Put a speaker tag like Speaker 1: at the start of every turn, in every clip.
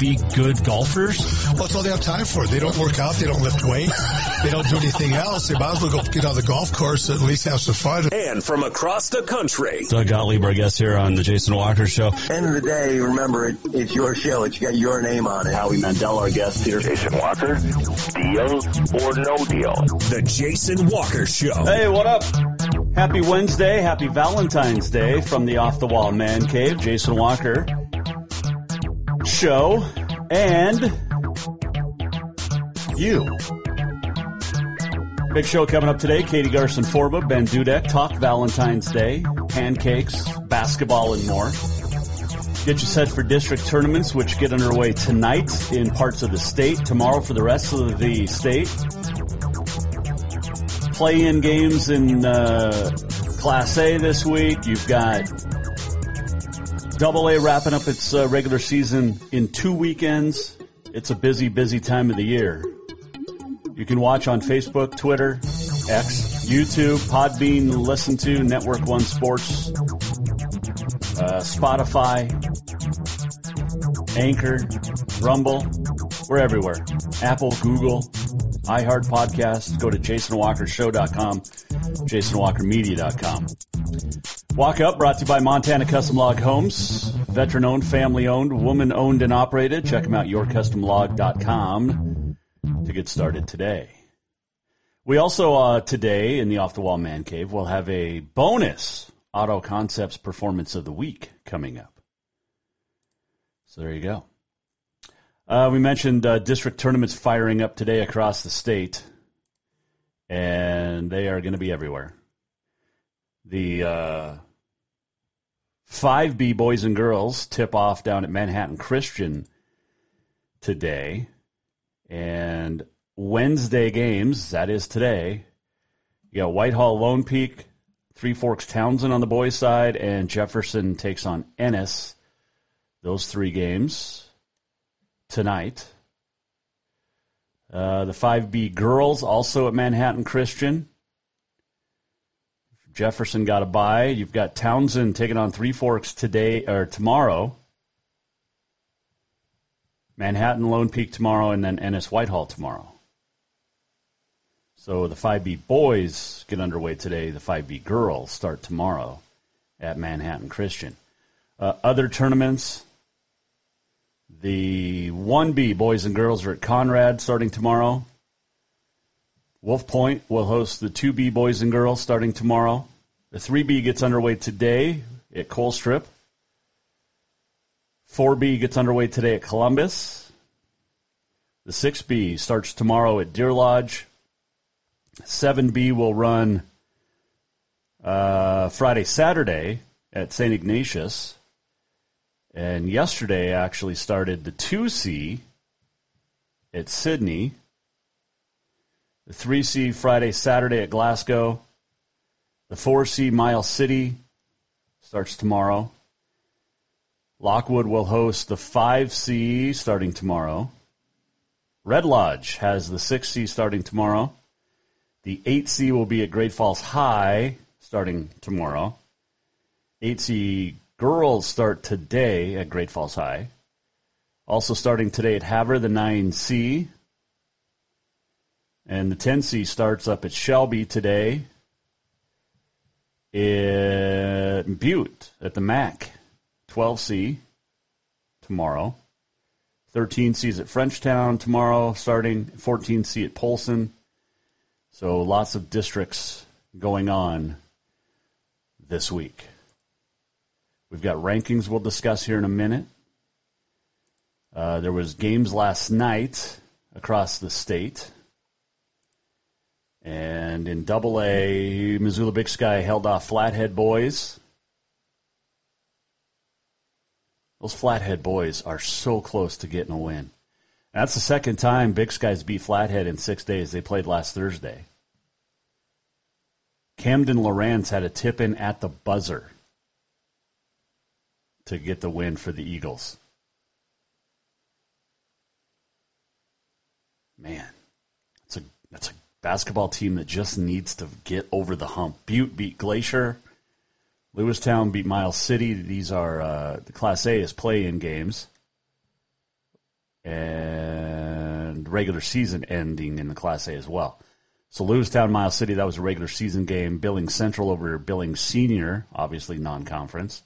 Speaker 1: be good golfers?
Speaker 2: Well, that's all they have time for. They don't work out. They don't lift weight. They don't do anything else. They might as well go get on the golf course and at least have some fun.
Speaker 3: And from across the country,
Speaker 1: Doug Gottlieb, our guest here on the Jason Walker Show.
Speaker 4: End of the day, remember it, it's your show. It's got your name on it.
Speaker 5: Howie Mandel, our guest here.
Speaker 6: Jason Walker, deal or no deal?
Speaker 3: the Jason Walker Show.
Speaker 5: Hey, what up? Happy Wednesday. Happy Valentine's Day from the Off the Wall Man Cave. Jason Walker show and you. Big show coming up today. Katie Garcin-Forba, Ben Dudek, talk Valentine's Day, pancakes, basketball, and more. Get you set for district tournaments, which get underway tonight in parts of the state, tomorrow for the rest of the state. Play-in games in uh, Class A this week. You've got Double A wrapping up its uh, regular season in two weekends. It's a busy, busy time of the year. You can watch on Facebook, Twitter, X, YouTube, Podbean, listen to Network One Sports, uh, Spotify, Anchor, Rumble. We're everywhere. Apple, Google, iHeart Podcasts. Go to jasonwalkershow.com, jasonwalkermedia.com. Walk Up brought to you by Montana Custom Log Homes. Veteran owned, family owned, woman owned and operated. Check them out, yourcustomlog.com to get started today. We also, uh, today in the Off the Wall Man Cave, will have a bonus Auto Concepts Performance of the Week coming up. So there you go. Uh, we mentioned uh, district tournaments firing up today across the state, and they are going to be everywhere. The uh, 5B boys and girls tip off down at Manhattan Christian today. And Wednesday games, that is today, you got Whitehall Lone Peak, Three Forks Townsend on the boys' side, and Jefferson takes on Ennis. Those three games tonight. Uh, the 5B girls also at Manhattan Christian. Jefferson got a bye. You've got Townsend taking on Three Forks today or tomorrow. Manhattan Lone Peak tomorrow, and then Ennis Whitehall tomorrow. So the 5B boys get underway today. The 5B girls start tomorrow at Manhattan Christian. Uh, other tournaments. The 1B boys and girls are at Conrad starting tomorrow. Wolf Point will host the 2B boys and girls starting tomorrow. The 3B gets underway today at Colstrip. 4B gets underway today at Columbus. The 6B starts tomorrow at Deer Lodge. 7B will run uh, Friday, Saturday at St. Ignatius. And yesterday actually started the 2C at Sydney. The 3C Friday, Saturday at Glasgow. The 4C Mile City starts tomorrow. Lockwood will host the 5C starting tomorrow. Red Lodge has the 6C starting tomorrow. The 8C will be at Great Falls High starting tomorrow. 8C girls start today at Great Falls High. Also starting today at Havre, the 9C. And the 10C starts up at Shelby today. In Butte at the MAC. 12C tomorrow. 13C is at Frenchtown tomorrow, starting 14C at Polson. So lots of districts going on this week. We've got rankings we'll discuss here in a minute. Uh, there was games last night across the state. And in Double A, Missoula Big Sky held off Flathead Boys Those Flathead boys are so close to getting a win. That's the second time Big Skies beat Flathead in six days. They played last Thursday. Camden Lawrence had a tip in at the buzzer to get the win for the Eagles. Man, that's a that's a basketball team that just needs to get over the hump. Butte beat Glacier. Lewistown beat Miles City. These are uh, the Class A is play-in games, and regular season ending in the Class A as well. So Lewistown, Miles City, that was a regular season game. Billings Central over Billings Senior, obviously non-conference.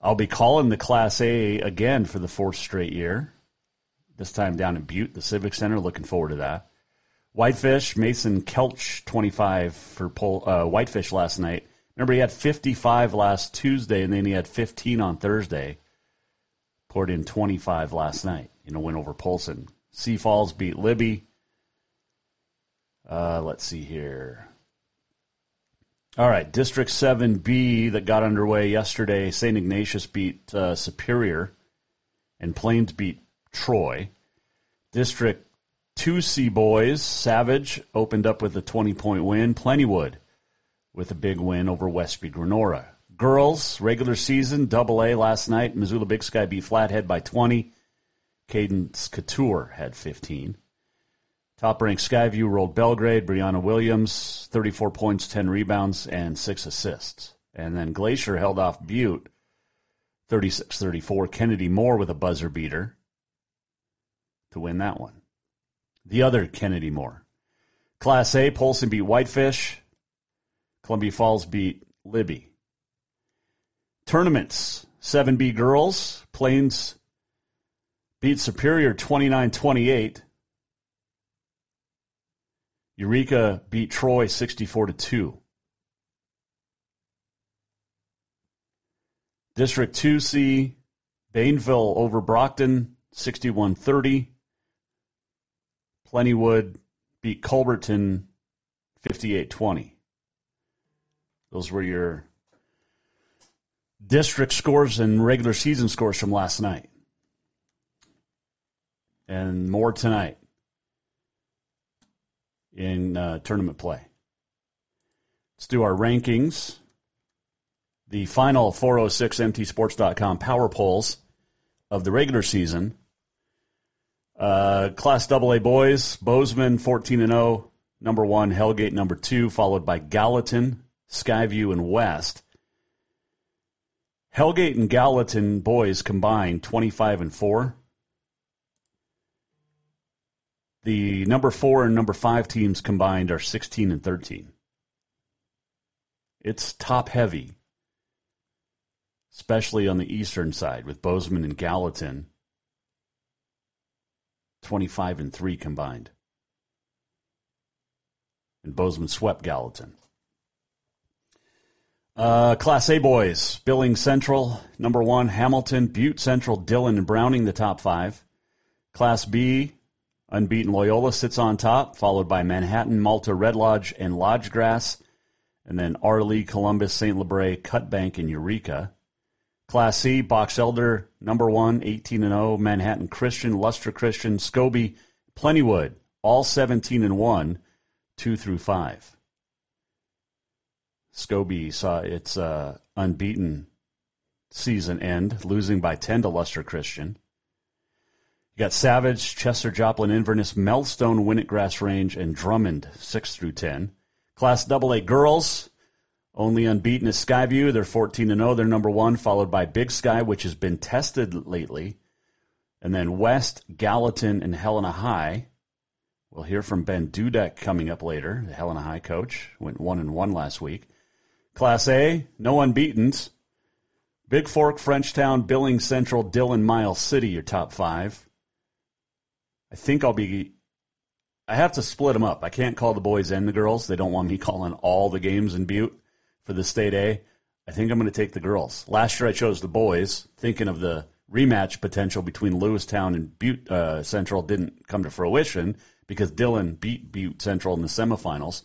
Speaker 5: I'll be calling the Class A again for the fourth straight year. This time down in Butte, the Civic Center. Looking forward to that. Whitefish, Mason Kelch, 25 for Pol- uh, Whitefish last night. Remember, he had 55 last Tuesday, and then he had 15 on Thursday. Poured in 25 last night in a win over Polson. Sioux Falls beat Libby. Uh, let's see here. All right, District 7B that got underway yesterday. St. Ignatius beat uh, Superior, and Plains beat Troy. District 2C boys, Savage opened up with a 20 point win. Plentywood with a big win over Westby Grenora. Girls, regular season, double A last night. Missoula Big Sky beat Flathead by 20. Cadence Couture had 15. Top ranked Skyview rolled Belgrade. Brianna Williams, 34 points, 10 rebounds, and 6 assists. And then Glacier held off Butte, 36 34. Kennedy Moore with a buzzer beater to win that one. The other Kennedy Moore. Class A, Polson beat Whitefish. Columbia Falls beat Libby. Tournaments 7B girls, Plains beat Superior 29 28. Eureka beat Troy 64 to 2. District 2C, Bainville over Brockton 61 30. Plentywood beat Culbertson 58 20. Those were your district scores and regular season scores from last night. And more tonight in uh, tournament play. Let's do our rankings. The final 406mtsports.com power polls of the regular season. Uh, Class AA boys, Bozeman 14 and 0, number one, Hellgate number two, followed by Gallatin, Skyview, and West. Hellgate and Gallatin boys combined 25 and 4. The number 4 and number 5 teams combined are 16 and 13. It's top heavy, especially on the eastern side with Bozeman and Gallatin 25 and 3 combined. And Bozeman swept Gallatin. Uh, Class A boys, Billings Central, number one, Hamilton, Butte Central, Dillon, and Browning, the top five. Class B, unbeaten Loyola sits on top, followed by Manhattan, Malta, Red Lodge, and Lodgegrass, and then Arlee, Columbus, St. Labre, Cutbank, and Eureka. Class C, Box Elder, number one, 18 and 0, Manhattan Christian, Lustre Christian, Scobey, Plentywood, all 17 and 1, 2 through 5. Scobey saw its uh, unbeaten season end, losing by 10 to Lustre Christian. You got Savage, Chester, Joplin, Inverness, Melstone, Winnett Grass Range, and Drummond, 6 through 10. Class AA girls, only unbeaten is Skyview. They're 14 and 0. They're number one, followed by Big Sky, which has been tested lately. And then West, Gallatin, and Helena High. We'll hear from Ben Dudek coming up later. The Helena High coach went one and one last week. Class A, no unbeaten's. Big Fork, Frenchtown, Billings Central, Dillon, Miles City, your top five. I think I'll be. I have to split them up. I can't call the boys and the girls. They don't want me calling all the games in Butte for the state A. I think I'm going to take the girls. Last year I chose the boys, thinking of the rematch potential between Lewistown and Butte uh, Central didn't come to fruition because Dillon beat Butte Central in the semifinals.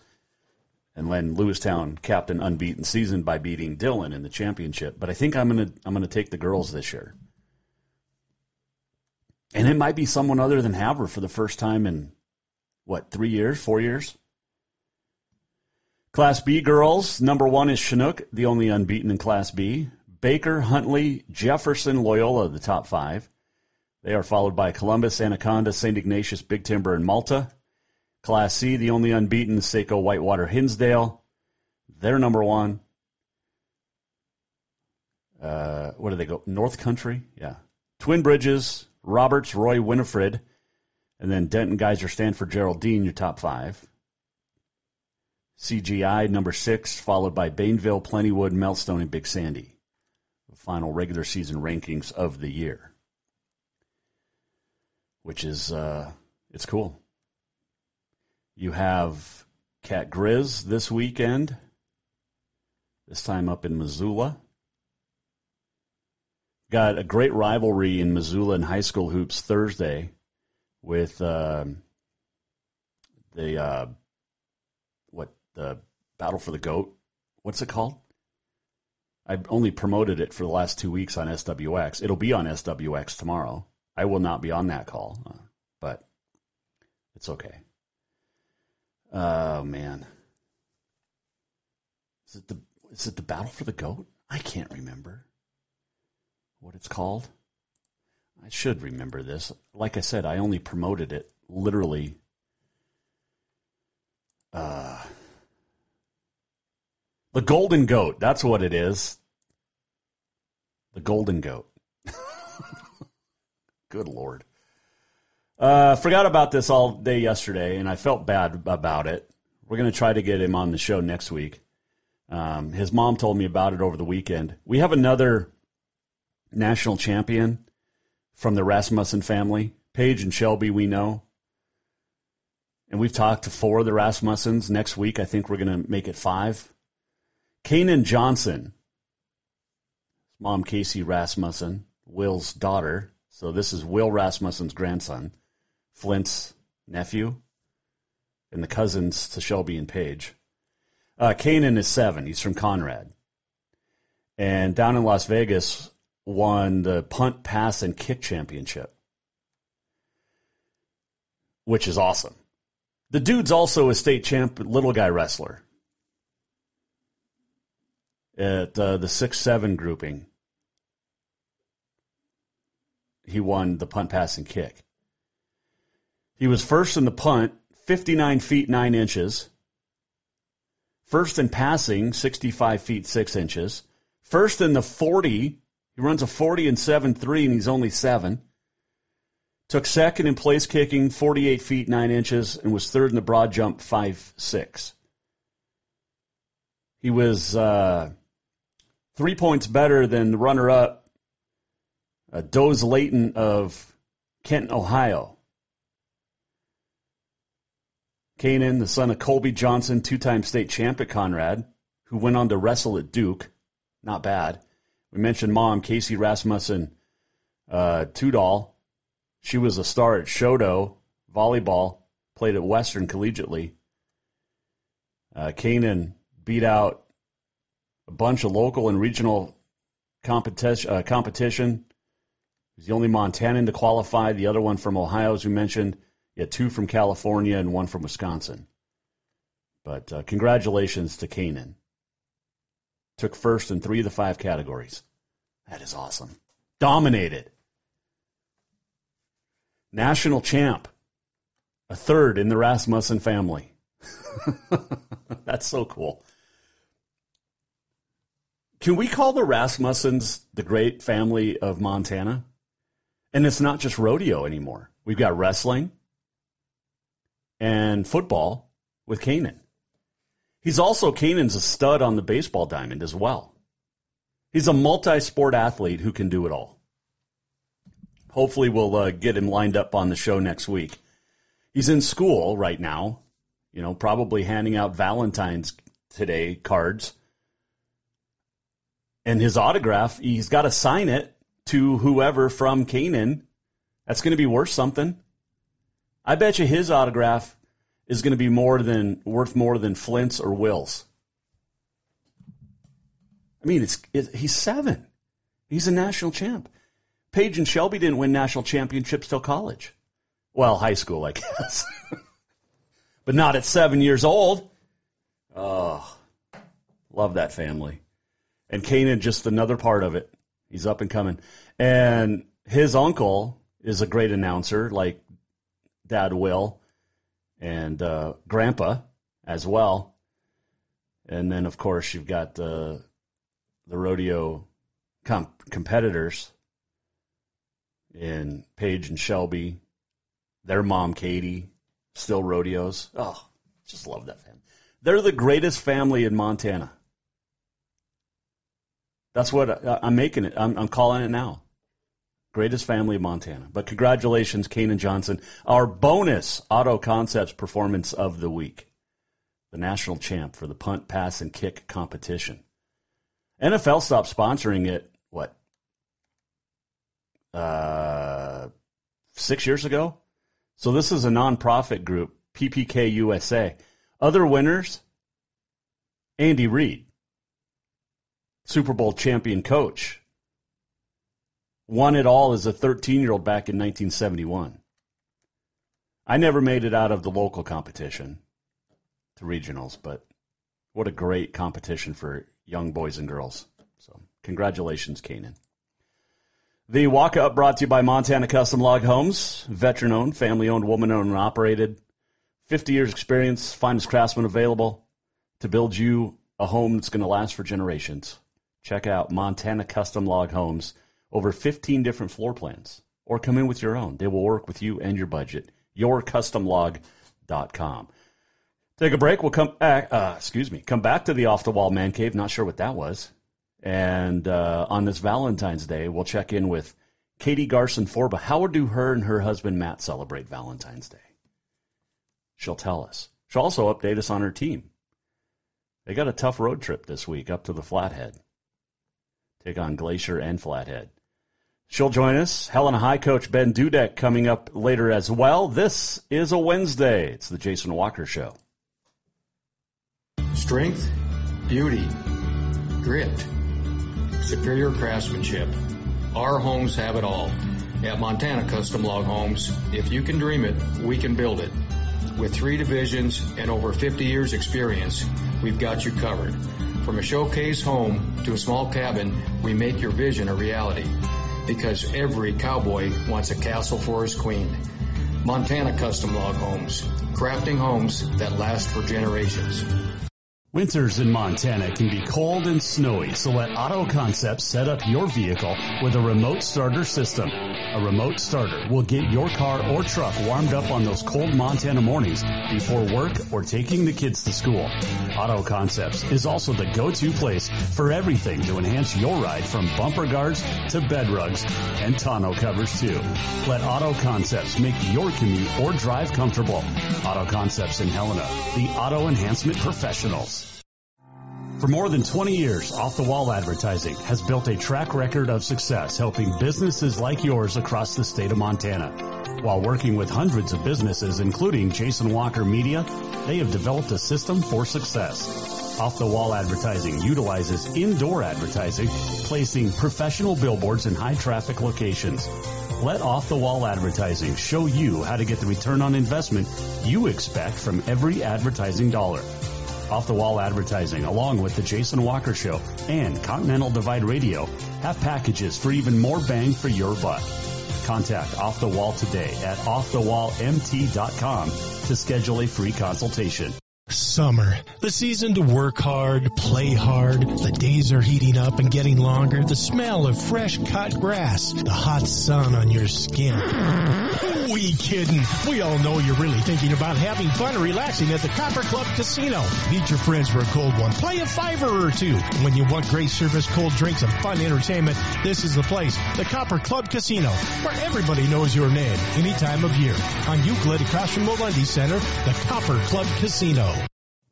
Speaker 5: and then Lewistown capped an unbeaten season by beating Dillon in the championship. But I think I'm gonna I'm gonna take the girls this year, and it might be someone other than Havre for the first time in what three years, four years. Class B girls, number one is Chinook, the only unbeaten in Class B. Baker, Huntley, Jefferson, Loyola, the top five. They are followed by Columbus, Anaconda, St. Ignatius, Big Timber, and Malta. Class C, the only unbeaten, Saco, Whitewater, Hinsdale. They're number one. Uh, where do they go? North Country? Yeah. Twin Bridges, Roberts, Roy, Winifred, and then Denton, Geyser, Stanford, Geraldine, your top five. CGI, number six, followed by Bainville, Plentywood, Melstone, and Big Sandy. The final regular season rankings of the year. Which is, uh, it's cool. You have Cat Grizz this weekend, this time up in Missoula. Got a great rivalry in Missoula and high school hoops Thursday with uh, the uh, the Battle for the Goat. What's it called? I've only promoted it for the last two weeks on SWX. It'll be on SWX tomorrow. I will not be on that call, uh, but it's okay. Oh man, is it the is it the Battle for the Goat? I can't remember what it's called. I should remember this. Like I said, I only promoted it literally. Uh, the Golden Goat. That's what it is. The Golden Goat. Good Lord. Uh, forgot about this all day yesterday, and I felt bad about it. We're going to try to get him on the show next week. Um, his mom told me about it over the weekend. We have another national champion from the Rasmussen family. Paige and Shelby, we know. And we've talked to four of the Rasmussens. Next week, I think we're going to make it five. Kanan Johnson, mom Casey Rasmussen, Will's daughter. So this is Will Rasmussen's grandson, Flint's nephew, and the cousins to Shelby and Paige. Uh, Kanan is seven. He's from Conrad. And down in Las Vegas, won the punt, pass, and kick championship, which is awesome. The dude's also a state champ little guy wrestler at uh, the six seven grouping. He won the punt, pass, and kick. He was first in the punt, 59 feet 9 inches. First in passing, 65 feet 6 inches. First in the 40, he runs a 40 and 7 3, and he's only 7. Took second in place kicking, 48 feet 9 inches, and was third in the broad jump, 5 6. He was uh, three points better than the runner up, uh, Doze Layton of Kenton, Ohio. Kanan, the son of Colby Johnson, two time state champ at Conrad, who went on to wrestle at Duke. Not bad. We mentioned mom, Casey Rasmussen, uh, Tudal. She was a star at Choteau volleyball, played at Western collegiately. Uh, Kanan beat out bunch of local and regional competition. Uh, competition. He's the only Montanan to qualify. The other one from Ohio, as we mentioned. You had two from California and one from Wisconsin. But uh, congratulations to Kanan. Took first in three of the five categories. That is awesome. Dominated. National champ. A third in the Rasmussen family. That's so cool. Can we call the Rasmussens the great family of Montana? And it's not just rodeo anymore. We've got wrestling and football with Kanan. He's also Kanan's a stud on the baseball diamond as well. He's a multi-sport athlete who can do it all. Hopefully, we'll uh, get him lined up on the show next week. He's in school right now, you know, probably handing out Valentine's today cards. And his autograph, he's got to sign it to whoever from Kanan. That's going to be worth something. I bet you his autograph is going to be more than worth more than Flint's or Will's. I mean, it's it, he's seven. He's a national champ. Paige and Shelby didn't win national championships till college. Well, high school, I guess. but not at seven years old. Oh, love that family. And Kanan, just another part of it. He's up and coming. And his uncle is a great announcer, like Dad Will, and uh, Grandpa as well. And then, of course, you've got the the rodeo comp- competitors in Paige and Shelby, their mom Katie, still rodeos. Oh, just love that family. They're the greatest family in Montana. That's what I, I'm making it. I'm, I'm calling it now. Greatest family of Montana. But congratulations, Kanan Johnson, our bonus Auto Concepts performance of the week. The national champ for the punt, pass, and kick competition. NFL stopped sponsoring it, what, uh, six years ago? So this is a nonprofit group, PPK USA. Other winners, Andy Reid, Super Bowl champion coach, won it all as a 13 year old back in 1971. I never made it out of the local competition to regionals, but what a great competition for young boys and girls. So, congratulations, Kanan. The walk up brought to you by Montana Custom Log Homes, veteran owned, family owned, woman owned, and operated. 50 years experience, finest craftsman available to build you a home that's going to last for generations. Check out Montana Custom Log Homes, over 15 different floor plans, or come in with your own. They will work with you and your budget. YourCustomLog.com. Take a break. We'll come back. Uh, excuse me. Come back to the off the wall man cave. Not sure what that was. And uh, on this Valentine's Day, we'll check in with Katie Garcin-Forba. How do her and her husband Matt celebrate Valentine's Day? She'll tell us. She'll also update us on her team. They got a tough road trip this week up to the Flathead. Take on Glacier and Flathead. She'll join us. Helena High Coach Ben Dudek coming up later as well. This is a Wednesday. It's the Jason Walker Show.
Speaker 7: Strength, beauty, grit, superior craftsmanship. Our homes have it all. At Montana Custom Log Homes, if you can dream it, we can build it. With three divisions and over 50 years experience, we've got you covered. From a showcase home to a small cabin, we make your vision a reality. Because every cowboy wants a castle for his queen. Montana Custom Log Homes, crafting homes that last for generations.
Speaker 1: Winters in Montana can be cold and snowy, so let Auto Concepts set up your vehicle with a remote starter system. A remote starter will get your car or truck warmed up on those cold Montana mornings before work or taking the kids to school. Auto Concepts is also the go-to place for everything to enhance your ride from bumper guards to bed rugs and tonneau covers too. Let Auto Concepts make your commute or drive comfortable. Auto Concepts in Helena, the auto enhancement professionals. For more than 20 years, Off the Wall Advertising has built a track record of success helping businesses like yours across the state of Montana. While working with hundreds of businesses, including Jason Walker Media, they have developed a system for success. Off the Wall Advertising utilizes indoor advertising, placing professional billboards in high traffic locations. Let Off the Wall Advertising show you how to get the return on investment you expect from every advertising dollar. Off the Wall Advertising, along with The Jason Walker Show and Continental Divide Radio, have packages for even more bang for your buck. Contact Off the Wall today at offthewallmt.com to schedule a free consultation.
Speaker 8: Summer, the season to work hard, play hard. The days are heating up and getting longer. The smell of fresh cut grass, the hot sun on your skin. We kidding. We all know you're really thinking about having fun and relaxing at the Copper Club Casino. Meet your friends for a cold one. Play a fiver or two. When you want great service, cold drinks, and fun entertainment, this is the place. The Copper Club Casino, where everybody knows your name any time of year. On Euclid across from the Center, the Copper Club Casino.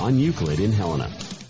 Speaker 1: on Euclid in Helena.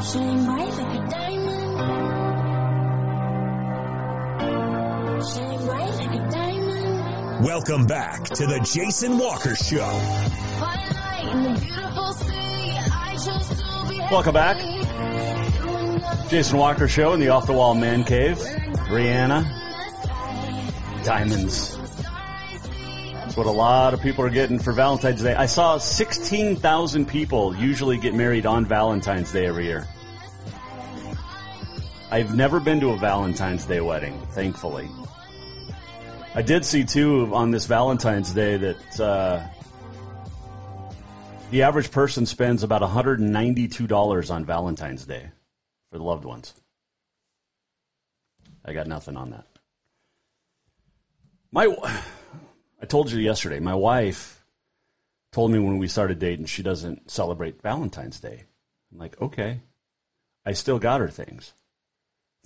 Speaker 9: Shine bright like a diamond. Shine bright like a diamond.
Speaker 3: Welcome back to the Jason Walker Show.
Speaker 5: Welcome back. Jason Walker Show in the Off the Wall Man Cave. Rihanna. Diamonds. That's what a lot of people are getting for Valentine's Day. I saw 16,000 people usually get married on Valentine's Day every year. I've never been to a Valentine's Day wedding, thankfully. I did see too on this Valentine's Day that uh, the average person spends about $192 on Valentine's Day for the loved ones. I got nothing on that. My, I told you yesterday, my wife told me when we started dating she doesn't celebrate Valentine's Day. I'm like, okay. I still got her things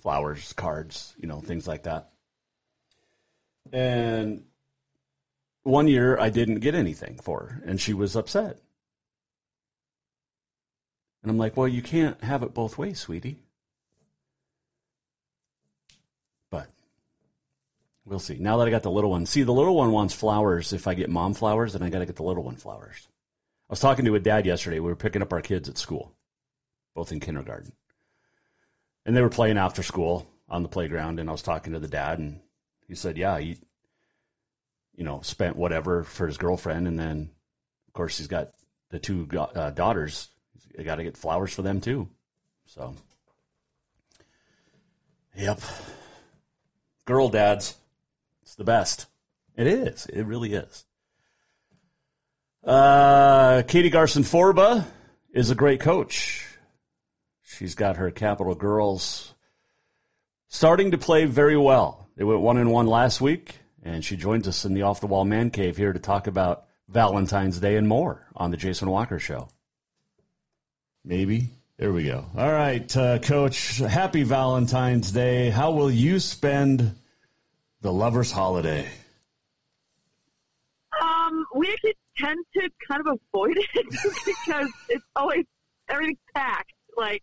Speaker 5: flowers, cards, you know, things like that. And one year I didn't get anything for her, and she was upset. And I'm like, well, you can't have it both ways, sweetie. But we'll see. Now that I got the little one, see, the little one wants flowers. If I get mom flowers, then I got to get the little one flowers. I was talking to a dad yesterday. We were picking up our kids at school, both in kindergarten. And they were playing after school on the playground, and I was talking to the dad, and he said, yeah, he, you know, spent whatever for his girlfriend, and then, of course, he's got the two uh, daughters. He's got to get flowers for them too. So, yep, girl dads, it's the best. It is. It really is. Uh, Katie Garcin-Forba is a great coach. She's got her Capital girls starting to play very well. They went one and one last week, and she joins us in the Off the Wall Man Cave here to talk about Valentine's Day and more on the Jason Walker Show. Maybe. There we go. All right, uh, Coach. Happy Valentine's Day. How will you spend the lovers' holiday?
Speaker 10: Um, we actually tend to kind of avoid it because it's always everything's packed. Like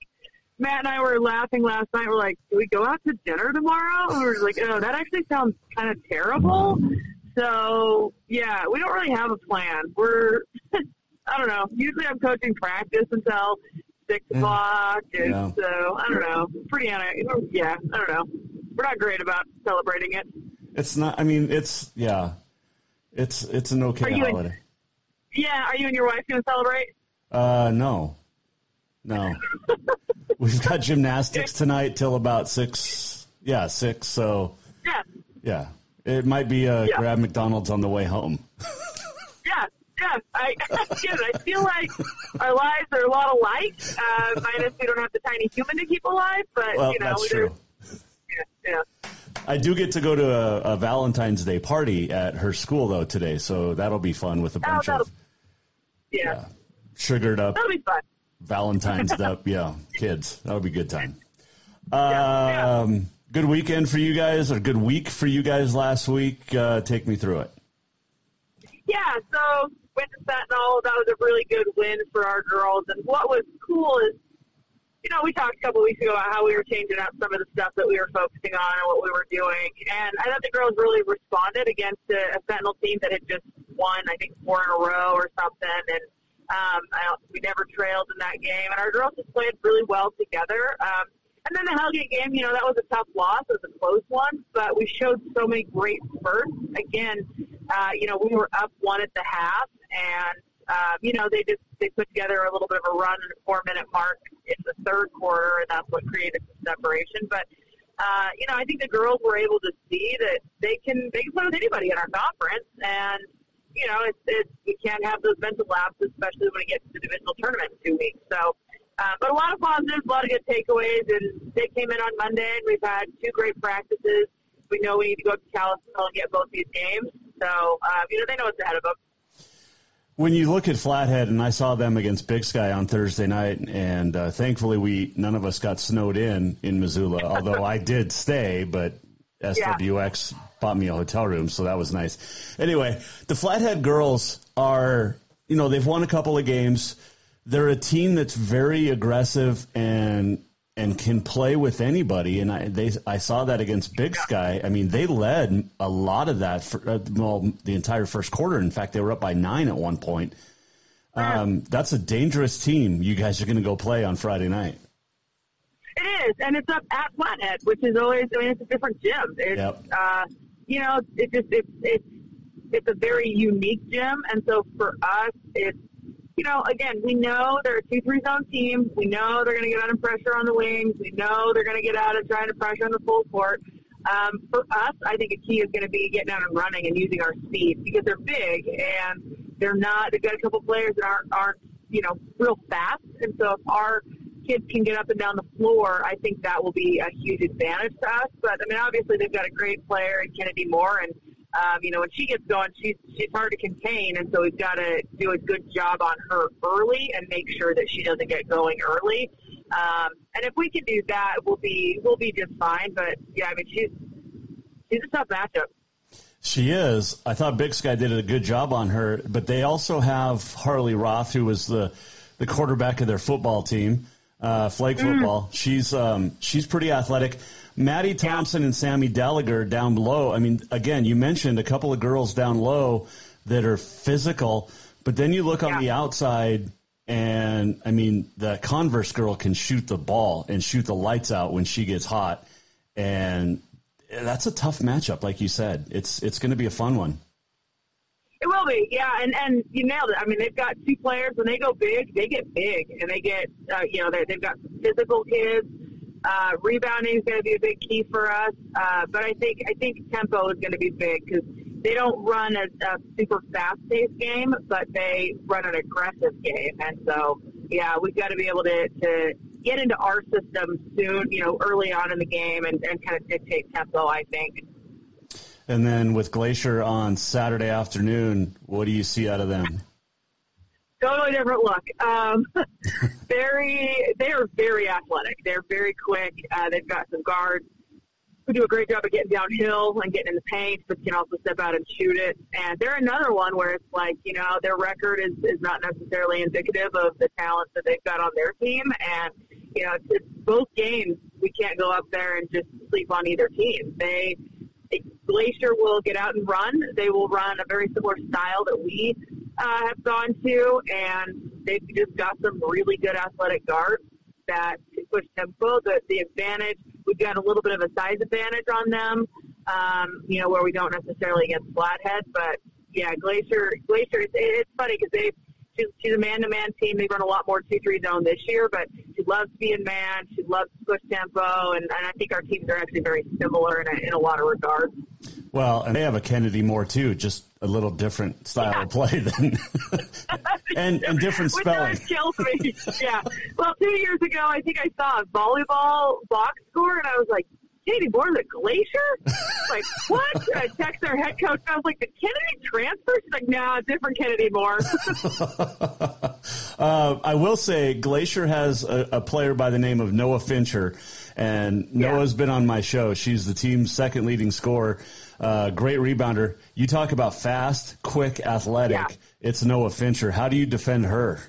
Speaker 10: Matt and I were laughing last night. We're like, "Do we go out to dinner tomorrow?" And we're like, "Oh, that actually sounds kind of terrible." So yeah, we don't really have a plan. We're I don't know. Usually, I'm coaching practice until six o'clock, and
Speaker 5: Yeah.
Speaker 10: so I don't know. Pretty yeah. I don't know. We're not great about celebrating it.
Speaker 5: It's not. I mean, it's yeah. It's it's an okay
Speaker 10: Are you in-
Speaker 5: holiday.
Speaker 10: Yeah. Are you and your wife going to celebrate?
Speaker 5: Uh, no, no. We've got gymnastics tonight till about six. Yeah, six. So
Speaker 10: Yeah.
Speaker 5: yeah, it might be a
Speaker 10: Yeah.
Speaker 5: grab McDonald's on the way home.
Speaker 10: Yeah, yeah. I, again, I feel like our lives are a lot alike. Uh, minus we don't have the tiny human to keep alive, but
Speaker 5: Well,
Speaker 10: you know,
Speaker 5: that's true.
Speaker 10: Yeah, yeah.
Speaker 5: I do get to go to a, a Valentine's Day party at her school though today, so that'll be fun with a
Speaker 10: Oh,
Speaker 5: bunch
Speaker 10: that'll,
Speaker 5: of
Speaker 10: yeah.
Speaker 5: sugared up,
Speaker 10: that'll be fun.
Speaker 5: Valentine's up, yeah, kids. That'll be a good time. Um, good weekend for you guys, or good week for you guys last week. Uh, take me through it.
Speaker 10: Yeah, so went to Sentinel. That was a really good win for our girls. And what was cool is you know, we talked a couple weeks ago about how we were changing up some of the stuff that we were focusing on and what we were doing. And I thought the girls really responded against a, a Sentinel team that had just won, I think, four in a row or something. And um, I don't, we never trailed in that game. And our girls just played really well together. Um, and then the Hellgate game, you know, that was a tough loss. It was a close one, but we showed so many great spurts. Again, uh, you know, we were up one at the half, and um, you know, they just they put together a little bit of a run at four minute mark in the third quarter, and that's what created some separation. But uh, you know, I think the girls were able to see that they can they can play with anybody in our conference, and you know, it's it's you can't have those mental lapses, especially when it gets to the divisional tournament in two weeks. So. Uh, but a lot of positives, a lot of good takeaways, and they came in on Monday, and we've had two great practices. We know we need to go up to Kalispell and get both these games, so uh, you know they know what's ahead of them.
Speaker 5: When you look at Flathead, and I saw them against Big Sky on Thursday night, and uh, thankfully we none of us got snowed in in Missoula. although I did stay, but SWX yeah. bought me a hotel room, so that was nice. Anyway, the Flathead girls are, you know, they've won a couple of games. They're a team that's very aggressive and and can play with anybody. And I they I saw that against Big Sky. I mean, they led a lot of that for uh, well the entire first quarter. In fact, they were up by nine at one point. Um, that's a dangerous team. You guys are going to go play on Friday night.
Speaker 10: It is, and it's up at Flathead, which is always. I mean, it's a different gym. It's,
Speaker 5: yep.
Speaker 10: uh, you know, it just it's it's it's a very unique gym, and so for us, it's you know, again, we know they're a 2 3 zone team. We know they're going to get under pressure on the wings. We know they're going to get out of trying to pressure on the full court. Um, for us, I think a key is going to be getting out and running and using our speed because they're big and they're not. They've got a couple players that aren't aren't you know real fast, and so if our kids can get up and down the floor, I think that will be a huge advantage to us. But I mean, obviously they've got a great player in Kennedy Moore, and um, you know, when she gets going, she's she's hard to contain, and so we've got to do a good job on her early and make sure that she doesn't get going early. Um, and if we can do that, we'll be we'll be just fine. But yeah, I mean, she's she's a tough matchup.
Speaker 5: She is. I thought Big Sky did a good job on her, but they also have Harley Roth, who was the the quarterback of their football team, uh, flag mm. football. Mm. She's um, she's pretty athletic. Maddie Thompson and Sammy Gallagher down below. I mean, again, you mentioned a couple of girls down low that are physical, but then you look on yeah. the outside, and I mean, the Converse girl can shoot the ball and shoot the lights out when she gets hot, and that's a tough matchup, like you said. It's it's going to be a fun one.
Speaker 10: It will be, yeah, and and you nailed it. I mean, they've got two players when they go big, they get big, and they get uh, you know they, they've got physical kids uh, rebounding is going to be a big key for us, uh, but I think I think tempo is going to be big because they don't run a, a super fast-paced game, but they run an aggressive game, and so yeah, we've got to be able to, to get into our system soon, you know, early on in the game, and, and kind of dictate tempo. I think.
Speaker 5: And then with Glacier on Saturday afternoon, what do you see out of them?
Speaker 10: Totally different look. Um, very, they are very athletic. They're very quick. Uh, they've got some guards who do a great job of getting downhill and getting in the paint, but can also step out and shoot it. And they're another one where it's like, you know, their record is, is not necessarily indicative of the talent that they've got on their team. And, you know, it's, it's both games. We can't go up there and just sleep on either team. They, Glacier will get out and run. They will run a very similar style that we uh, have gone to, and they've just got some really good athletic guards that can push tempo. The, the advantage, we've got a little bit of a size advantage on them, um, you know, where we don't necessarily against Flathead, but yeah, Glacier, Glacier, it's, it's funny because they she's, she's a man-to-man team. They run a lot more two-three zone this year, but she loves being man. She loves to push tempo, and, and I think our teams are actually very similar in a, in a lot of regards.
Speaker 5: Well, and they have a Kennedy Moore too, just a little different style yeah. of play than and and different spelling.
Speaker 10: Which kills me. yeah. Well, two years ago, I think I saw a volleyball box score, and I was like, Katie Moore's at Glacier? like, what? I text our head coach. I was like, did Kennedy transfer? She's like, no, nah, different Kennedy Moore.
Speaker 5: uh, I will say Glacier has a, a, player by the name of Noah Fincher, and yeah. Noah's been on my show. She's the team's second leading scorer. Uh, great rebounder. You talk about fast, quick, athletic. Yeah. It's Noah Fincher. How do you defend her?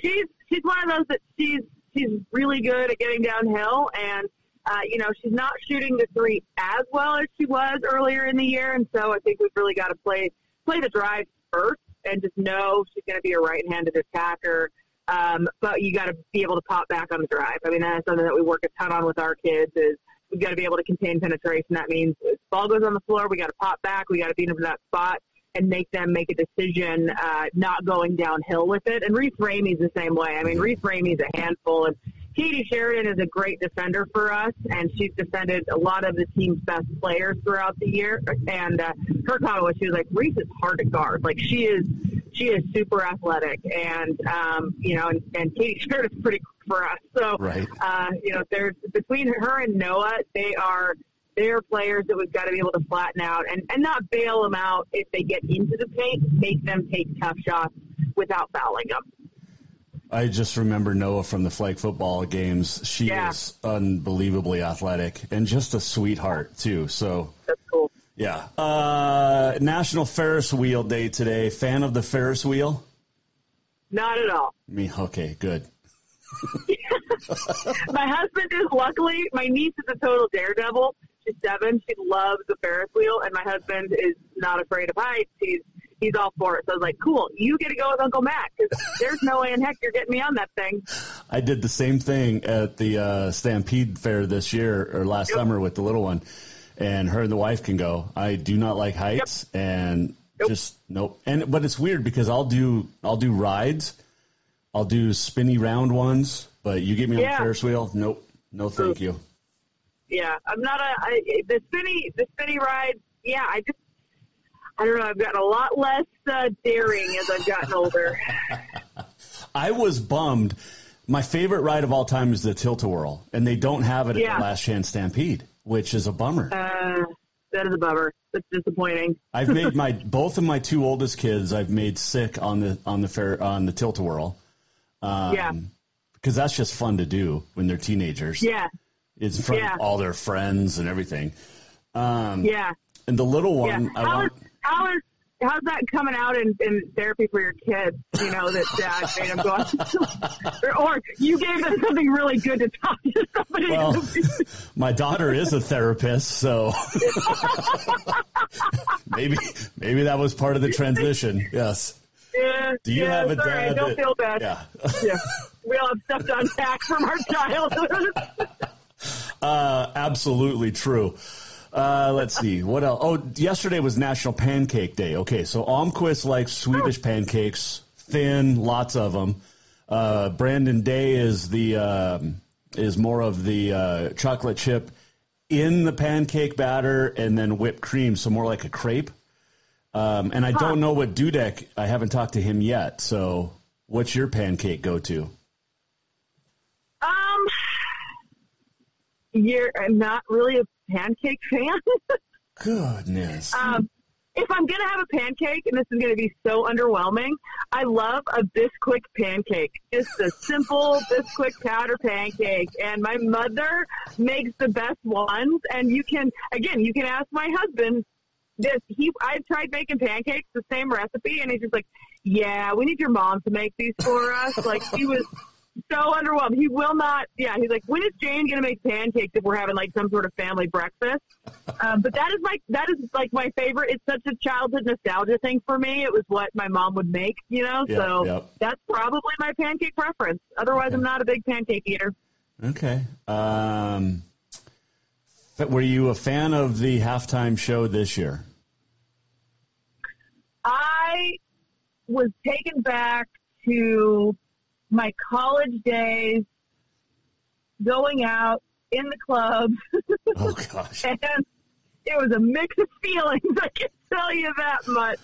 Speaker 10: She's she's one of those that she's she's really good at getting downhill, and uh, you know she's not shooting the three as well as she was earlier in the year, and so I think we've really got to play play the drive first and just know she's going to be a right-handed attacker. Um, but you got to be able to pop back on the drive. I mean, that's something that we work a ton on with our kids. Is we've got to be able to contain penetration. That means if ball goes on the floor, we got to pop back. We got to them to that spot and make them make a decision, uh, not going downhill with it. And Reese Ramey's the same way. I mean, Reese Ramey's a handful, and Katie Sheridan is a great defender for us, and she's defended a lot of the team's best players throughout the year. And uh, her comment was, she was like, Reese is hard to guard. Like she is, she is super athletic, and um, you know, and, and Katie Sheridan's pretty quick for us. So,
Speaker 5: Right.
Speaker 10: uh, you know, there's between her and Noah, they are they are players that we've got to be able to flatten out and, and not bail them out if they get into the paint, make them take tough shots without fouling them.
Speaker 5: I just remember Noah from the flag football games. She
Speaker 10: Yeah.
Speaker 5: is unbelievably athletic and just a sweetheart too. So
Speaker 10: that's cool.
Speaker 5: Yeah. Uh, National Ferris Wheel Day today. Fan of the Ferris wheel?
Speaker 10: Not at all.
Speaker 5: Me. Okay. Good.
Speaker 10: my husband is luckily my niece is a total daredevil. She's seven. She loves the Ferris wheel, and my husband is not afraid of heights. He's he's all for it. So I was like, "Cool, you get to go with Uncle Matt because there's no way in heck you're getting me on that thing."
Speaker 5: I did the same thing at the uh, Stampede Fair this year or last summer with the little one, and her and the wife can go. I do not like heights, and just nope. And but it's weird because I'll do I'll do rides, I'll do spinny round ones, but you get me on
Speaker 10: Yeah.
Speaker 5: the Ferris wheel, nope, no thank you.
Speaker 10: Yeah, I'm not a I, the spinny the spinny ride. Yeah, I just I don't know. I've gotten a lot less uh, daring as I've gotten older.
Speaker 5: I was bummed. My favorite ride of all time is the Tilt-A-Whirl, and they don't have it
Speaker 10: Yeah.
Speaker 5: at the Last Chance Stampede, which is a bummer.
Speaker 10: Uh, that is a bummer. That's disappointing.
Speaker 5: I've made my both of my two oldest kids. I've made sick on the on the fair on the Tilt-A-Whirl. Um,
Speaker 10: Yeah.
Speaker 5: Because that's just fun to do when they're teenagers.
Speaker 10: Yeah,
Speaker 5: It's in front
Speaker 10: Yeah.
Speaker 5: of all their friends and everything. Um,
Speaker 10: yeah,
Speaker 5: And the little
Speaker 10: yeah.
Speaker 5: one, I
Speaker 10: How
Speaker 5: want.
Speaker 10: Is how is how's that coming out in, in therapy for your kids? You know that dad made them go out, or, or you gave them something really good to talk to somebody.
Speaker 5: Well, my daughter is a therapist, so maybe maybe that was part of the transition. Yes.
Speaker 10: yeah,
Speaker 5: Do you
Speaker 10: yeah,
Speaker 5: have a
Speaker 10: right.
Speaker 5: dad
Speaker 10: Don't
Speaker 5: that-
Speaker 10: feel bad.
Speaker 5: Yeah.
Speaker 10: yeah. We all have stuff to unpack from our childhood.
Speaker 5: Uh, absolutely true. Uh, let's see what else. Oh, yesterday was National Pancake Day. Okay, so Almquist likes Swedish pancakes, thin, lots of them. Uh, Brandon Day is the um, is more of the uh, chocolate chip in the pancake batter and then whipped cream, so more like a crepe. Um, and I don't know what Dudek. I haven't talked to him yet. So, what's your pancake go to?
Speaker 10: Um, you're I'm not really a pancake fan.
Speaker 5: Goodness.
Speaker 10: um, if I'm gonna have a pancake, and this is gonna be so underwhelming, I love a Bisquick pancake. Just a simple Bisquick powder pancake, and my mother makes the best ones. And you can, again, you can ask my husband. This he, I've tried making pancakes, the same recipe, and he's just like, "Yeah, we need your mom to make these for us." Like he was so underwhelmed. He will not. Yeah, he's like, when is Jane going to make pancakes if we're having like some sort of family breakfast? Um, but that is my that is like my favorite. It's such a childhood nostalgia thing for me. It was what my mom would make, you know.
Speaker 5: Yep,
Speaker 10: so
Speaker 5: yep.
Speaker 10: that's probably my pancake preference. Otherwise, I'm not a big pancake eater.
Speaker 5: Okay. Um, but were you a fan of the halftime show this year?
Speaker 10: I was taken back to my college days, going out in the clubs.
Speaker 5: Oh gosh.
Speaker 10: and it was a mix of feelings. I can tell you that much.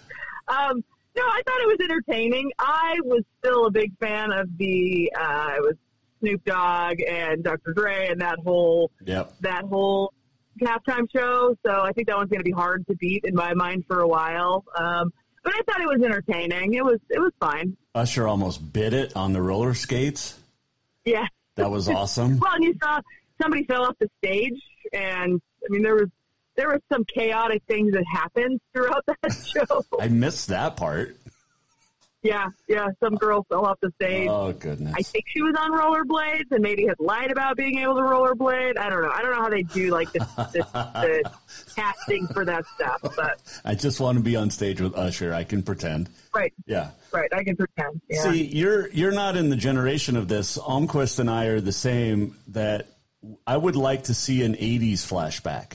Speaker 10: Um, no, I thought it was entertaining. I was still a big fan of the. Uh, it was Snoop Dogg and Dr. Dre and that whole
Speaker 5: Yep.
Speaker 10: that whole halftime show. So I think that one's going to be hard to beat in my mind for a while. Um, but I thought it was entertaining. It was it was fine.
Speaker 5: Usher almost bit it on the roller skates.
Speaker 10: Yeah.
Speaker 5: That was awesome.
Speaker 10: Well, and you saw somebody fell off the stage, and I mean there was there was some chaotic things that happened throughout that show.
Speaker 5: I missed that part.
Speaker 10: Yeah, yeah. Some girl fell off the stage.
Speaker 5: Oh goodness.
Speaker 10: I think she was on rollerblades and maybe had lied about being able to rollerblade. I don't know. I don't know how they do like this, this the casting for that stuff, but
Speaker 5: I just want to be on stage with Usher. I can pretend.
Speaker 10: right,
Speaker 5: Yeah.
Speaker 10: right. I can pretend. Yeah.
Speaker 5: See, you're you're not in the generation of this. Almquist and I are the same. That I would like to see an '80s flashback.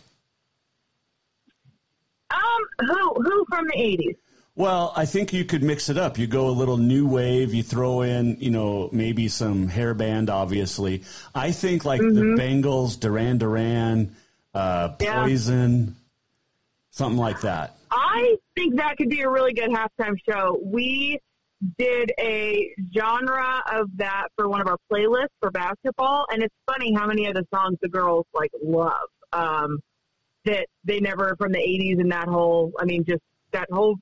Speaker 10: um, who who from the eighties?
Speaker 5: Well, I think you could mix it up. You go a little new wave. You throw in, you know, maybe some hair band. Obviously, I think like the Bengals, Duran Duran, uh,
Speaker 10: Yeah.
Speaker 5: Poison, something like that.
Speaker 10: I think that could be a really good halftime show. We did a genre of that for one of our playlists for basketball, and it's funny how many of the songs the girls like love. Um, that they never from the '80s and that whole. I mean, just that whole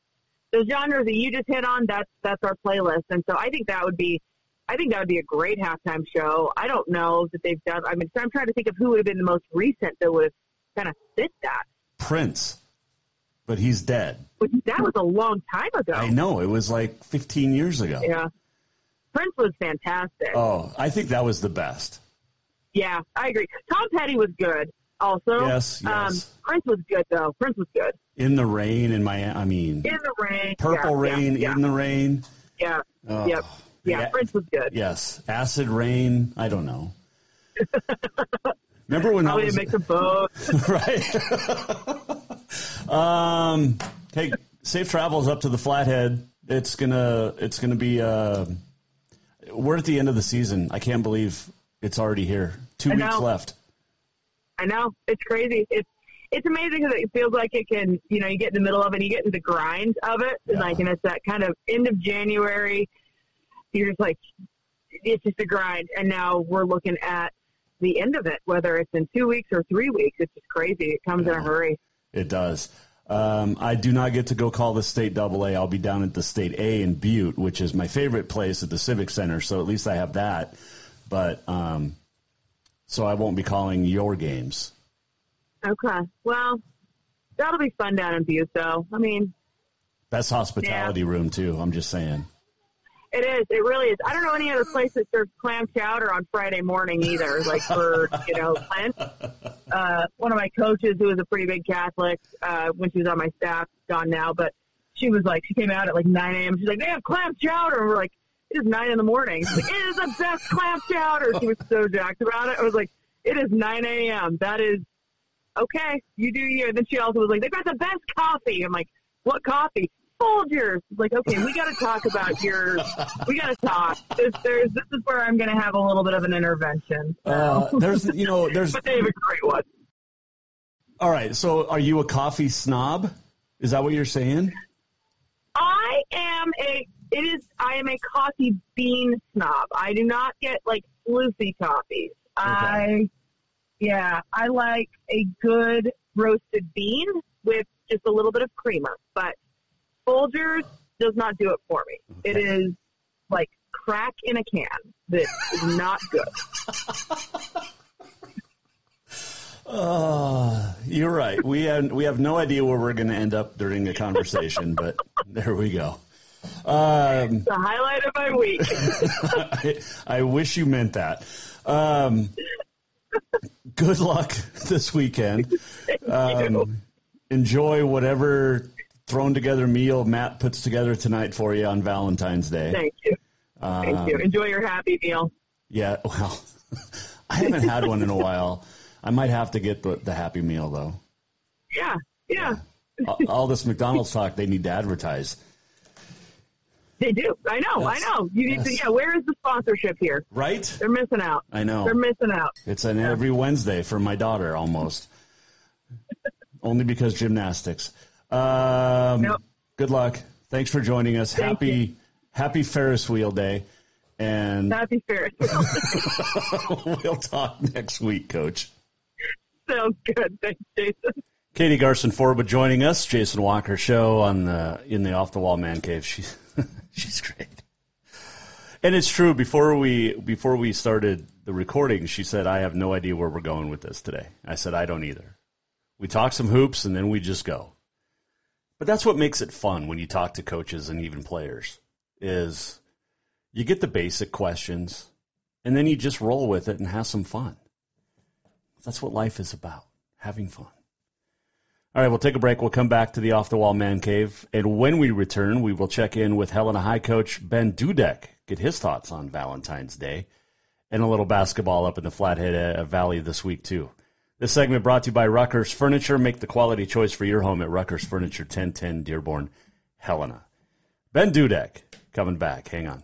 Speaker 10: those genres that you just hit on. That's that's our playlist, and so I think that would be. I think that would be a great halftime show. I don't know that they've done. I mean, I'm trying to think of who would have been the most recent that would have kind of fit that.
Speaker 5: Prince, but he's dead.
Speaker 10: But that was a long time ago.
Speaker 5: I know it was like 15 years ago.
Speaker 10: Yeah. Prince was fantastic.
Speaker 5: Oh, I think that was the best.
Speaker 10: Yeah, I agree. Tom Petty was good also.
Speaker 5: Yes, yes.
Speaker 10: Um, Prince was good though. Prince was good.
Speaker 5: In the rain, in my, I mean,
Speaker 10: In the rain.
Speaker 5: purple
Speaker 10: yeah,
Speaker 5: rain,
Speaker 10: Yeah.
Speaker 5: in the rain.
Speaker 10: Yeah.
Speaker 5: Oh,
Speaker 10: Yep. Yeah.
Speaker 5: yeah.
Speaker 10: Prince was good.
Speaker 5: Yes, acid rain. I don't know. Remember when
Speaker 10: Probably
Speaker 5: was
Speaker 10: a mix of both.
Speaker 5: right? um, hey, safe travels up to the Flathead. It's gonna, it's gonna be. Uh, we're at the end of the season. I can't believe it's already here. Two
Speaker 10: I
Speaker 5: weeks
Speaker 10: know.
Speaker 5: left.
Speaker 10: I know it's crazy. It's it's amazing because it feels like it can. You know, you get in the middle of it, and you get into the grind of it, and like, and it's that kind of end of January. You're just like, it's just a grind, and now we're looking at the end of it, whether it's in two weeks or three weeks. It's just crazy. It comes in a hurry.
Speaker 5: It does. Um, I do not get to go call the state double A. I'll be down at the state A in Butte, which is my favorite place at the Civic Center. So at least I have that. But um, so I won't be calling your games.
Speaker 10: Okay. Well, that'll be fun down in though. I mean,
Speaker 5: Best hospitality room too. I'm just saying.
Speaker 10: it is. It really is. I don't know any other place that serves clam chowder on Friday morning either. Like for you know, Lent. Uh, one of my coaches, who was a pretty big Catholic, uh, when she was on my staff, gone now, but she was like, she came out at like 9 a.m. She's like, they have clam chowder. And we're like, it is 9 in the morning. Like, it is the best clam chowder. She was so jacked about it. I was like, it is 9 a.m. That is okay. You do you. And then she also was like, they've got the best coffee. I'm like, what coffee? Folgers. Like, okay, we got to talk about your. We got to talk. This, there's, this is where I'm going to have a little bit of an intervention.
Speaker 5: Uh, there's, you know, there's.
Speaker 10: but they have a great one.
Speaker 5: All right. So are you a coffee snob? Is that what you're saying?
Speaker 10: I am a. It is. I am a coffee bean snob. I do not get like floofy coffees. I. Yeah, I like a good roasted bean with just a little bit of creamer, but Folgers does not do it for me. It is like crack in a can that is not good.
Speaker 5: Uh, you're right. We have we have no idea where we're going to end up during the conversation, but there we go. Um,
Speaker 10: the highlight of my week.
Speaker 5: I, I wish you meant that. Um, good luck this weekend. Um, enjoy whatever thrown together meal Matt puts together tonight for you on Valentine's Day.
Speaker 10: Thank you. Thank
Speaker 5: Um,
Speaker 10: you. Enjoy your happy meal.
Speaker 5: Yeah, well, I haven't had one in a while. I might have to get the, the Happy Meal though.
Speaker 10: Yeah, yeah.
Speaker 5: all, all this McDonald's talk, they need to advertise.
Speaker 10: They do. I know.
Speaker 5: Yes.
Speaker 10: I know. You need to. Yeah. Where is the sponsorship here?
Speaker 5: Right?
Speaker 10: They're missing out.
Speaker 5: I know.
Speaker 10: They're missing out.
Speaker 5: It's an every Wednesday for my daughter almost. Only because gymnastics. Um, Good luck. Thanks for joining us.
Speaker 10: Thank
Speaker 5: happy Happy Ferris wheel day. And
Speaker 10: Happy Ferris. Wheel.
Speaker 5: we'll talk next week, Coach.
Speaker 10: Sounds good. Thanks, Jason.
Speaker 5: Katie Garcin-Forba joining us. Jason Walker show on the in the off the wall man cave. She's she's great. And it's true. Before we before we started the recording, she said, "I have no idea where we're going with this today." I said, "I don't either." We talk some hoops and then we just go. But that's what makes it fun when you talk to coaches and even players.
Speaker 9: is you get the basic questions and then you just roll with it and have some fun. That's what life is about, having fun. All right, we'll take a break. We'll come back to the off the wall man cave. And when we return, we will check in with Helena High coach Ben Dudek, get his thoughts on Valentine's Day, and a little basketball up in the Flathead uh, Valley this week, too. This segment brought to you by Ruckers Furniture. Make the quality choice for your home at Ruckers Furniture, 1010 Dearborn, Helena. Ben Dudek coming back. Hang on.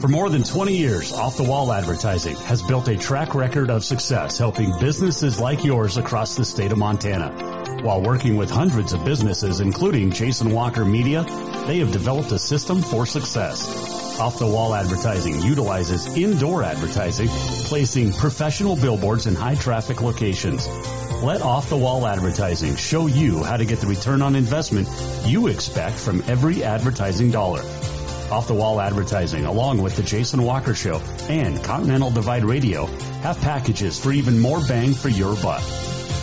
Speaker 5: For more than 20 years, Off the Wall Advertising has built a track record of success helping businesses like yours across the state of Montana. While working with hundreds of businesses, including Jason Walker Media, they have developed a system for success. Off the Wall Advertising utilizes indoor advertising, placing professional billboards in high traffic locations. Let Off the Wall Advertising show you how to get the return on investment you expect from every advertising dollar. Off the Wall Advertising, along with The Jason Walker Show and Continental Divide Radio, have packages for even more bang for your buck.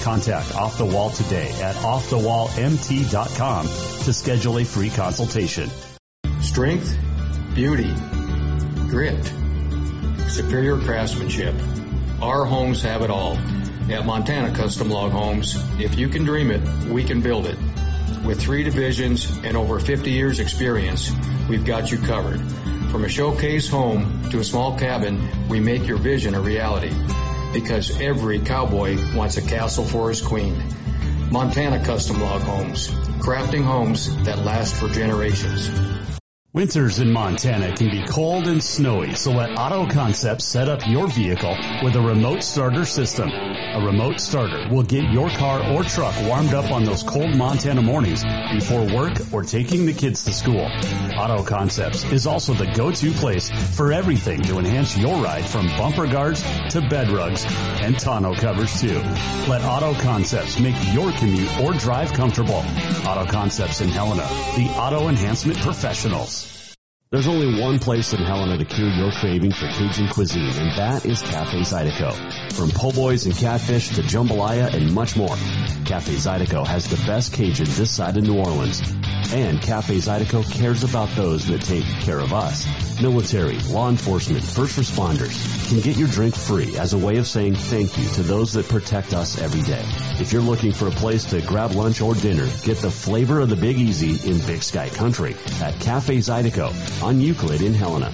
Speaker 5: Contact Off the Wall today at offthewallmt.com to schedule a free consultation.
Speaker 7: Strength, beauty, grit, superior craftsmanship. Our homes have it all. At Montana Custom Log Homes, if you can dream it, we can build it. With three divisions and over 50 years experience, we've got you covered. From a showcase home to a small cabin, we make your vision a reality. Because every cowboy wants a castle for his queen. Montana Custom Log Homes. Crafting homes that last for generations.
Speaker 5: Winters in Montana can be cold and snowy, so let Auto Concepts set up your vehicle with a remote starter system. A remote starter will get your car or truck warmed up on those cold Montana mornings before work or taking the kids to school. Auto Concepts is also the go-to place for everything to enhance your ride from bumper guards to bed rugs and tonneau covers too. Let Auto Concepts make your commute or drive comfortable. Auto Concepts in Helena, the auto enhancement professionals.
Speaker 11: There's only one place in Helena to cure your craving for Cajun cuisine, and that is Cafe Zydeco. From po' boys and catfish to jambalaya and much more, Cafe Zydeco has the best Cajun this side of New Orleans. And Cafe Zydeco cares about those that take care of us. Military, law enforcement, first responders can get your drink free as a way of saying thank you to those that protect us every day. If you're looking for a place to grab lunch or dinner, get the flavor of the Big Easy in Big Sky Country at Cafe Zydeco on Euclid in Helena.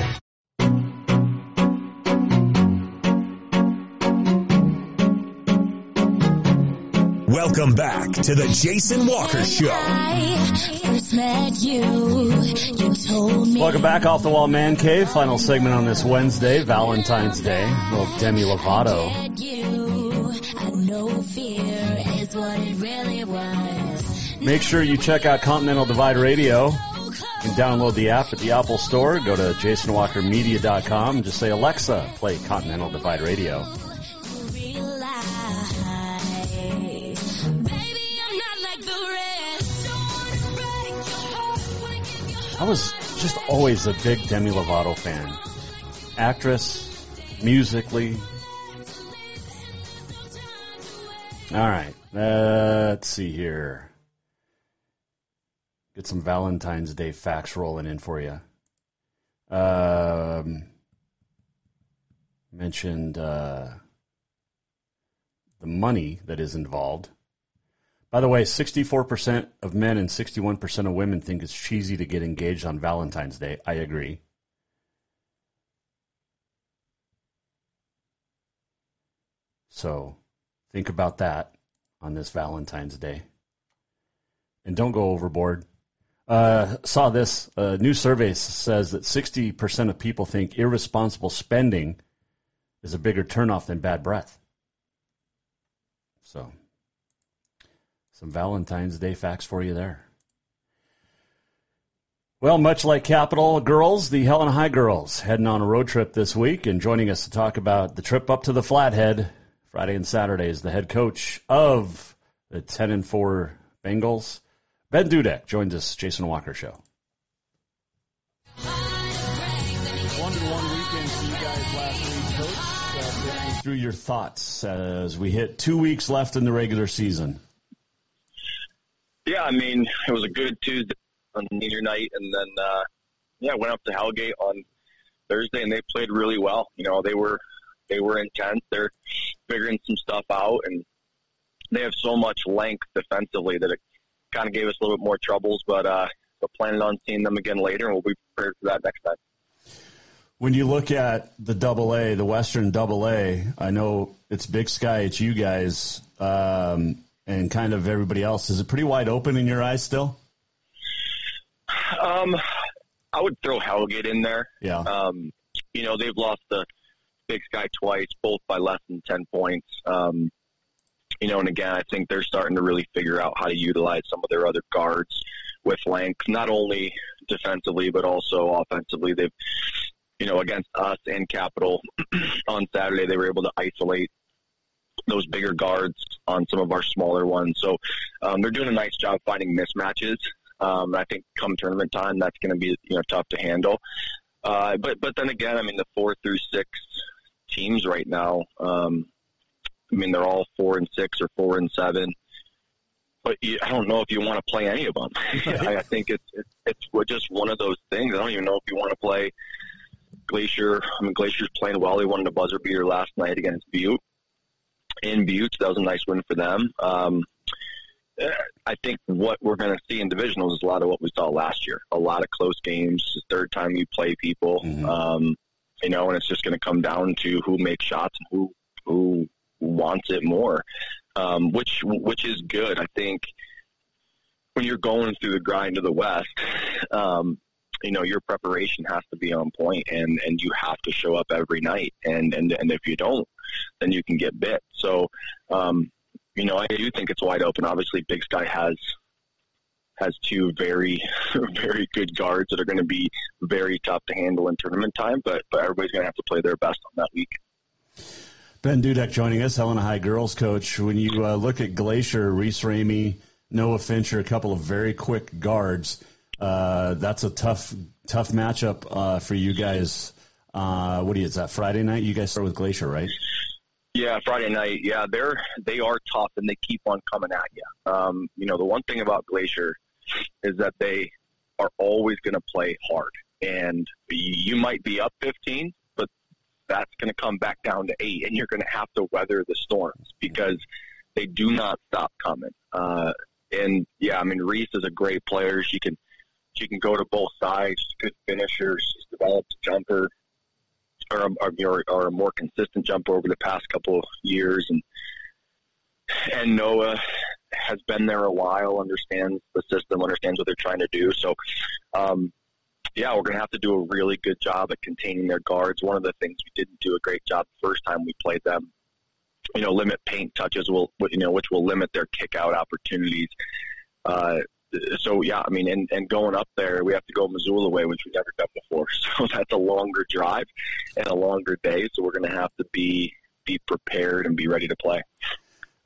Speaker 3: Welcome back to the Jason Walker Show.
Speaker 9: Welcome back off the wall man cave. Final segment on this Wednesday, Valentine's Day. A little Demi Lovato. Make sure you check out Continental Divide Radio. You can download the app at the Apple Store. Go to jasonwalkermedia.com just say, Alexa, play Continental Divide Radio. I was just always a big Demi Lovato fan. Actress, musically. All right, let's see here. Get some Valentine's Day facts rolling in for you. Um, mentioned uh, the money that is involved.
Speaker 5: By the way, 64% of men and 61% of women think it's cheesy to get engaged on Valentine's Day. I agree. So think about that on this Valentine's Day. And don't go overboard. Uh, saw this uh, new survey says that 60% of people think irresponsible spending is a bigger turnoff than bad breath. So, some Valentine's Day facts for you there. Well, much like Capital Girls, the Helena High Girls heading on a road trip this week and joining us to talk about the trip up to the Flathead Friday and Saturday is the head coach of the 10 and 4 Bengals. Ben Dudek joins us, Jason Walker Show. One to one weekend for you guys last week, Coach. Uh, through your thoughts as we hit two weeks left in the regular season.
Speaker 12: Yeah, I mean, it was a good Tuesday on senior night, and then uh, yeah, went up to Hellgate on Thursday, and they played really well. You know, they were they were intense. They're figuring some stuff out, and they have so much length defensively that it kind of gave us a little bit more troubles, but uh, we're planning on seeing them again later, and we'll be prepared for that next time.
Speaker 5: When you look at the Double A, the Western Double A, I know it's Big Sky, it's you guys, um, and kind of everybody else. Is it pretty wide open in your eyes still?
Speaker 12: Um, I would throw Hellgate in there.
Speaker 5: Yeah.
Speaker 12: Um, you know, they've lost the Big Sky twice, both by less than ten points. Um, you know, and again, I think they're starting to really figure out how to utilize some of their other guards with length, not only defensively but also offensively. They've, you know, against us and Capital on Saturday, they were able to isolate those bigger guards on some of our smaller ones. So um, they're doing a nice job finding mismatches. Um, I think come tournament time, that's going to be you know tough to handle. Uh, but but then again, I mean the four through six teams right now, um, I mean, they're all four and six or four and seven. But you, I don't know if you want to play any of them. I, I think it's, it's it's just one of those things. I don't even know if you want to play Glacier. I mean, Glacier's playing well. They won the buzzer beater last night against Butte in Butte. That was a nice win for them. Um, I think what we're going to see in divisionals is a lot of what we saw last year. A lot of close games. The third time you play people, mm-hmm. um, you know, and it's just going to come down to who makes shots and who who wants it more, um, which which is good. I think when you're going through the grind of the West, um, you know your preparation has to be on point, and and you have to show up every night. And and and if you don't, then you can get bit. So, um, you know, I do think it's wide open. Obviously, Big Sky has has two very very good guards that are going to be very tough to handle in tournament time. But but everybody's going to have to play their best on that week.
Speaker 5: Ben Dudek joining us, Helena High girls coach. When you uh, look at Glacier, Reese Ramey, Noah Fincher, a couple of very quick guards, uh, that's a tough tough matchup uh, for you guys. Uh, what do you? Is that Friday night? You guys start with Glacier, right?
Speaker 12: Yeah, Friday night. Yeah, they're they are tough and they keep on coming at you. Um, you know, the one thing about Glacier is that they are always going to play hard, and you might be up 15, but that's going to come back down to eight, and you're going to have to weather the storms because they do not stop coming. Uh, and yeah, I mean Reese is a great player. She can she can go to both sides. She's good finisher. She's developed a jumper, or, or, or a more consistent jumper over the past couple of years. And and Noah has been there a while, understands the system, understands what they're trying to do. So um, yeah, we're going to have to do a really good job at containing their guards. One of the things we didn't do a great job the first time we played them, you know, limit paint touches will, you know, which will limit their kick out opportunities. Uh, so yeah, I mean, and, and going up there, we have to go Missoula way, which we've never done before. So that's a longer drive and a longer day. So we're going to have to be be prepared and be ready to play.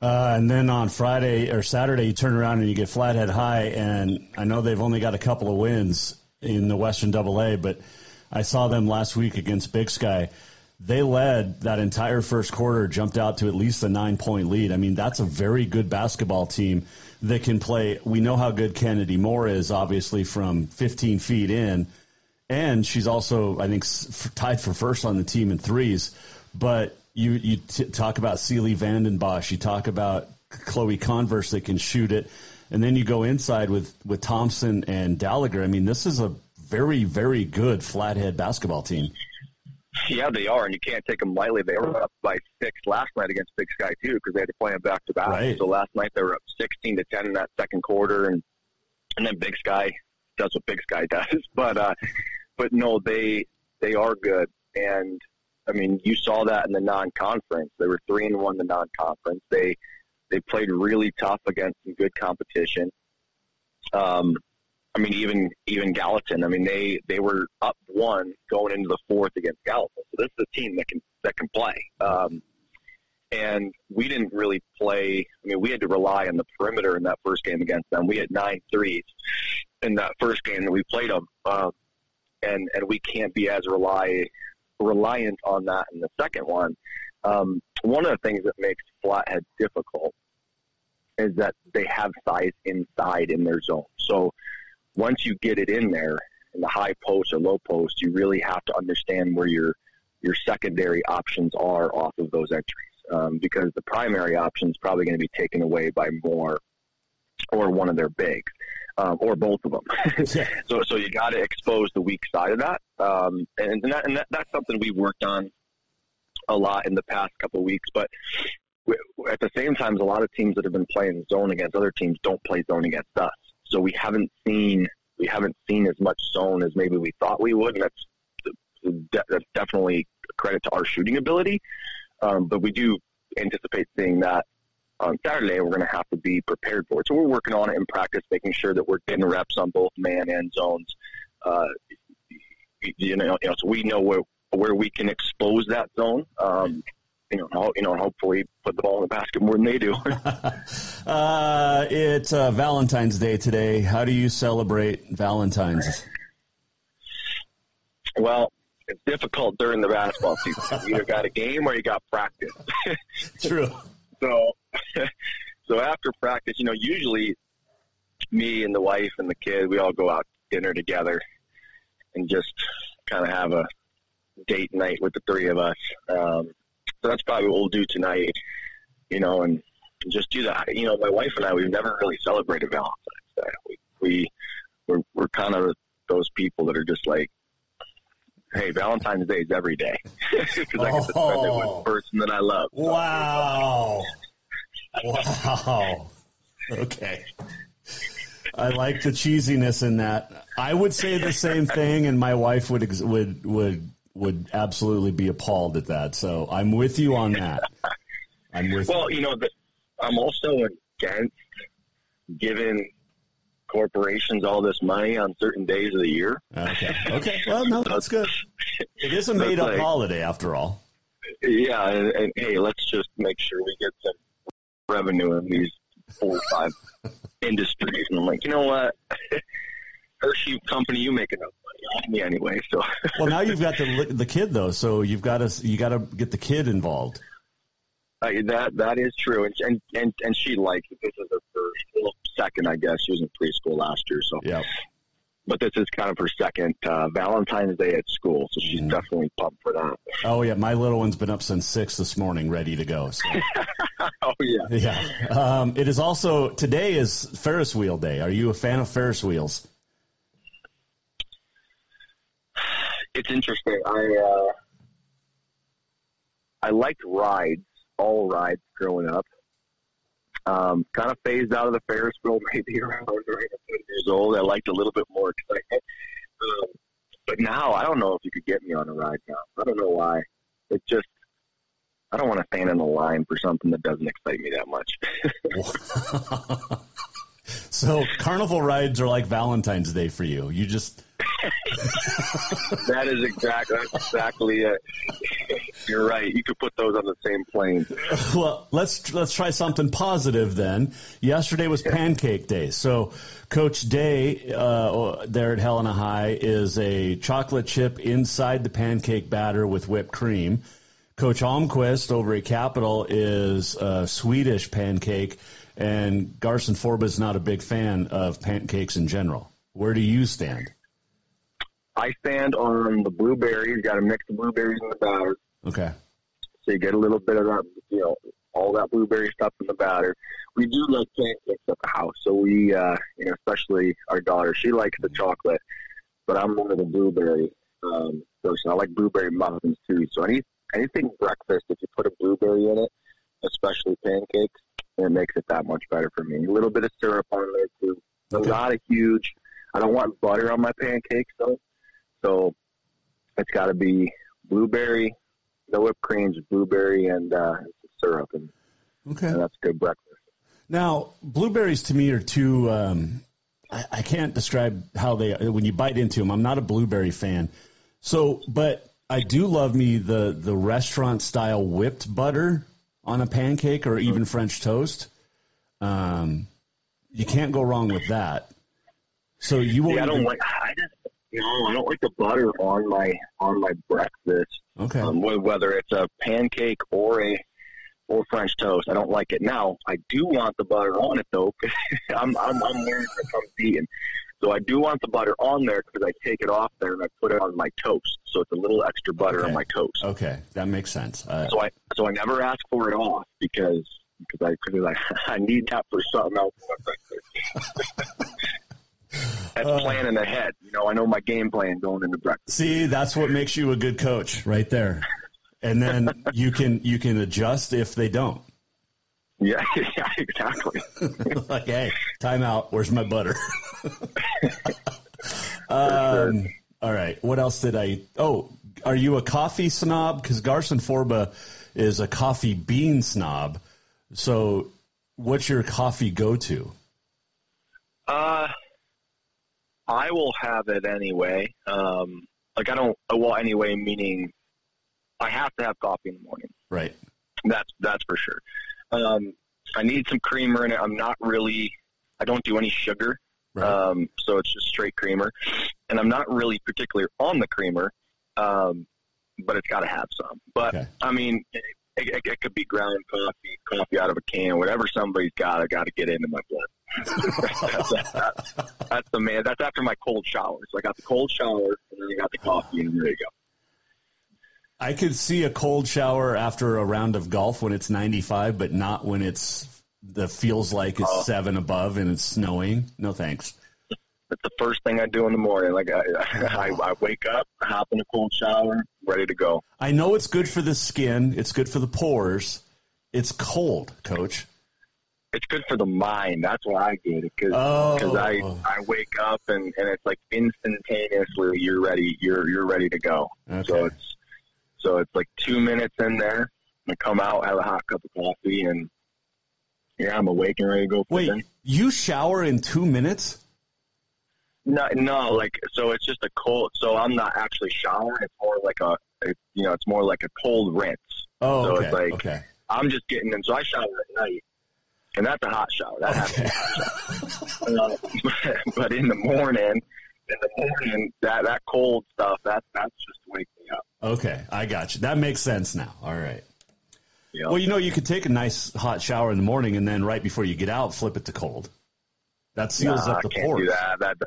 Speaker 5: Uh, and then on Friday or Saturday, you turn around and you get Flathead High, and I know they've only got a couple of wins in the Western Double A, but I saw them last week against Big Sky. They led that entire first quarter, jumped out to at least a nine point lead. I mean, that's a very good basketball team that can play. We know how good Kennedy Moore is, obviously, from 15 feet in. And she's also, I think, tied for first on the team in threes. But you, you t- talk about Sealy Vandenbosch, you talk about Chloe Converse that can shoot it. And then you go inside with, with Thompson and Gallagher. I mean, this is a very, very good flathead basketball team.
Speaker 12: Yeah, they are, and you can't take them lightly. They were up by six last night against Big Sky too, because they had to play them back to back.
Speaker 5: Right.
Speaker 12: So last night they were up sixteen to ten in that second quarter, and and then Big Sky does what Big Sky does. But uh, but no, they they are good, and I mean you saw that in the non-conference. They were three and one in the non-conference. They they played really tough against some good competition. Um, I mean, even even Gallatin. I mean, they they were up one going into the fourth against Gallatin. So this is a team that can that can play. Um, and we didn't really play. I mean, we had to rely on the perimeter in that first game against them. We had nine threes in that first game that we played them, um, and and we can't be as rely reliant on that in the second one. Um, one of the things that makes Flathead difficult is that they have size inside in their zone. So once you get it in there in the high post or low post, you really have to understand where your your secondary options are off of those entries um, because the primary option is probably going to be taken away by more or one of their bigs. Um, or both of them. so, so you got to expose the weak side of that, um, and, and, that, and that, that's something we've worked on a lot in the past couple of weeks. But we, at the same time, a lot of teams that have been playing zone against other teams don't play zone against us. So we haven't seen we haven't seen as much zone as maybe we thought we would, and that's that's definitely a credit to our shooting ability. Um, but we do anticipate seeing that on Saturday. We're going to have to be prepared for it. So we're working on it in practice, making sure that we're getting reps on both man and zones. Uh, you know, you know, so we know where where we can expose that zone. Um, you know, you know, hopefully put the ball in the basket more than they do.
Speaker 5: uh, it's uh, Valentine's Day today. How do you celebrate Valentine's?
Speaker 12: Well, it's difficult during the basketball season. You either got a game or you got practice.
Speaker 5: True.
Speaker 12: So, so after practice, you know, usually me and the wife and the kid, we all go out to dinner together and just kind of have a date night with the three of us. Um, so that's probably what we'll do tonight, you know, and just do that. You know, my wife and I, we've never really celebrated Valentine's Day. We, we we're, we're kind of those people that are just like, hey, Valentine's Day is every day because I get to spend it with the oh. person that I love.
Speaker 5: Wow. wow. Okay. I like the cheesiness in that. I would say the same thing, and my wife would ex- would would would absolutely be appalled at that. So I'm with you on that. I'm with.
Speaker 12: Well, you know, the, I'm also against giving corporations all this money on certain days of the year.
Speaker 5: Okay. Okay. Well, no, that's good. It is a made up like, holiday after all.
Speaker 12: Yeah, and, and hey, let's just make sure we get some revenue in these four or five industries. And I'm like, you know what? Hershey company, you make enough money off me anyway. So.
Speaker 5: well, now you've got the the kid though, so you've got to you got to get the kid involved.
Speaker 12: Uh, that that is true, and and and, and she likes it. This is her first, well, second, I guess. She was in preschool last year, so
Speaker 5: yeah.
Speaker 12: But this is kind of her second uh, Valentine's Day at school, so she's mm. definitely pumped for that.
Speaker 5: Oh yeah, my little one's been up since six this morning, ready to go. So.
Speaker 12: oh yeah,
Speaker 5: yeah. Um, it is also today is Ferris wheel day. Are you a fan of Ferris wheels?
Speaker 12: It's interesting. I uh, I liked rides, all rides growing up. Um, kind of phased out of the Ferris wheel maybe around years old. I liked a little bit more excitement. Um, but now I don't know if you could get me on a ride now. I don't know why. It just I don't want to stand in the line for something that doesn't excite me that much.
Speaker 5: so carnival rides are like Valentine's Day for you. You just
Speaker 12: that is exactly that's exactly it. You're right. You could put those on the same plane.
Speaker 5: Well, let's let's try something positive then. Yesterday was Pancake Day, so Coach Day uh, there at Helena High is a chocolate chip inside the pancake batter with whipped cream. Coach Almquist over at Capital is a Swedish pancake, and Garcin-Forba is not a big fan of pancakes in general. Where do you stand?
Speaker 12: I stand on the blueberries. Got to mix the blueberries in the batter.
Speaker 5: Okay.
Speaker 12: So you get a little bit of that, you know, all that blueberry stuff in the batter. We do like pancakes at the house, so we, uh, you know, especially our daughter, she likes the chocolate, but I'm more of a blueberry um, person. I like blueberry muffins too. So any anything breakfast, if you put a blueberry in it, especially pancakes, it makes it that much better for me. A little bit of syrup on there too. Okay. Not a huge. I don't want butter on my pancakes though, so it's got to be blueberry, no whipped cream, just blueberry and uh, syrup, and,
Speaker 5: okay.
Speaker 12: and that's good breakfast.
Speaker 5: Now, blueberries to me are too. Um, I, I can't describe how they when you bite into them. I'm not a blueberry fan, so but I do love me the the restaurant style whipped butter on a pancake or even French toast. Um, you can't go wrong with that. So you won't.
Speaker 12: Yeah, I don't
Speaker 5: even...
Speaker 12: like. I no, I don't like the butter on my on my breakfast.
Speaker 5: Okay.
Speaker 12: Um, whether it's a pancake or a or French toast, I don't like it. Now, I do want the butter on it though. I'm I'm I'm wearing it comes eating. So I do want the butter on there because I take it off there and I put it on my toast. So it's a little extra butter
Speaker 5: okay.
Speaker 12: on my toast.
Speaker 5: Okay, that makes sense. Uh,
Speaker 12: so I so I never ask for it off because because I because I, I need that for something else. That's uh, planning ahead. You know, I know my game plan going into breakfast.
Speaker 5: See, that's what makes you a good coach, right there. And then you can you can adjust if they don't.
Speaker 12: Yeah, yeah, exactly.
Speaker 5: like, hey, time out. Where's my butter? um, sure. All right. What else did I? Oh, are you a coffee snob? Because Garcin-Forba is a coffee bean snob. So, what's your coffee go to?
Speaker 12: Uh, I will have it anyway. Um, like I don't. Well, anyway, meaning I have to have coffee in the morning.
Speaker 5: Right.
Speaker 12: That's that's for sure. Um, I need some creamer in it. I'm not really. I don't do any sugar.
Speaker 5: Right.
Speaker 12: Um, so it's just straight creamer, and I'm not really particular on the creamer, um, but it's got to have some. But
Speaker 5: okay.
Speaker 12: I mean, it, it, it, could be ground coffee, coffee out of a can, whatever somebody's got. I got to get into my blood. that's, that's, that's, the man. That's after my cold shower. So I got the cold shower, and then I got the coffee, and there you go.
Speaker 5: I could see a cold shower after a round of golf when it's 95, but not when it's the feels like it's oh. seven above and it's snowing. No thanks.
Speaker 12: That's the first thing I do in the morning. Like I, I, I wake up, hop in a cold shower, ready to go.
Speaker 5: I know it's good for the skin. It's good for the pores. It's cold, Coach.
Speaker 12: It's good for the mind. That's why I get it because
Speaker 5: oh.
Speaker 12: I I wake up and, and it's like instantaneously you're ready you're you're ready to go.
Speaker 5: Okay.
Speaker 12: So it's so it's like two minutes in there. I come out, have a hot cup of coffee, and yeah, I'm awake and ready to go.
Speaker 5: Wait, you shower in two minutes?
Speaker 12: No, no, like so it's just a cold. So I'm not actually showering. It's more like a, you know, it's more like a cold rinse.
Speaker 5: Oh,
Speaker 12: so
Speaker 5: okay.
Speaker 12: it's like
Speaker 5: okay.
Speaker 12: I'm just getting in. So I shower at night, and that's a hot shower. That
Speaker 5: okay.
Speaker 12: has to be a hot shower. uh, but in the morning, in the morning, that that cold stuff, that that's just waking me up.
Speaker 5: Okay, I got you. That makes sense now. All right. Well, you know, you could take a nice hot shower in the morning, and then right before you get out, flip it to cold. That seals
Speaker 12: nah,
Speaker 5: up the pores.
Speaker 12: That. that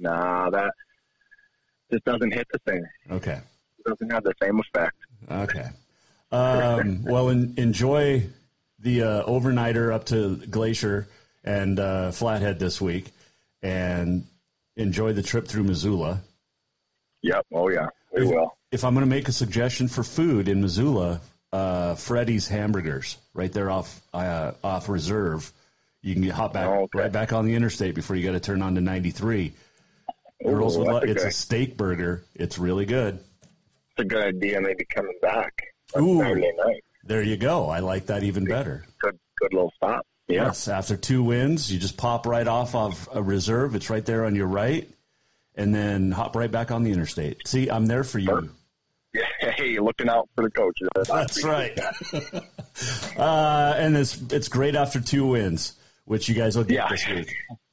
Speaker 12: nah, that just doesn't hit the same.
Speaker 5: Okay.
Speaker 12: It doesn't have the same effect.
Speaker 5: Okay. Um, well, in, enjoy the uh, overnighter up to Glacier and uh, Flathead this week, and enjoy the trip through Missoula.
Speaker 12: Yep. Oh yeah, we
Speaker 5: if,
Speaker 12: will.
Speaker 5: If I'm going to make a suggestion for food in Missoula, uh, Freddy's Hamburgers, right there off uh, off Reserve. You can get hop back
Speaker 12: oh, okay.
Speaker 5: right back on the interstate before you got to turn on to 93.
Speaker 12: Ooh,
Speaker 5: Girls would love, it's
Speaker 12: good,
Speaker 5: a steak burger. It's really good.
Speaker 12: It's a good idea. Maybe coming back.
Speaker 5: Ooh,
Speaker 12: Saturday night.
Speaker 5: there you go. I like that even better.
Speaker 12: Good, good little stop. Yeah.
Speaker 5: Yes, after two wins, you just pop right off of a reserve. It's right there on your right, and then hop right back on the interstate. See, I'm there for you.
Speaker 12: Yeah, hey, looking out for the coaches.
Speaker 5: That's right. uh, and it's it's great after two wins, which you guys will get
Speaker 12: Yeah.
Speaker 5: this week.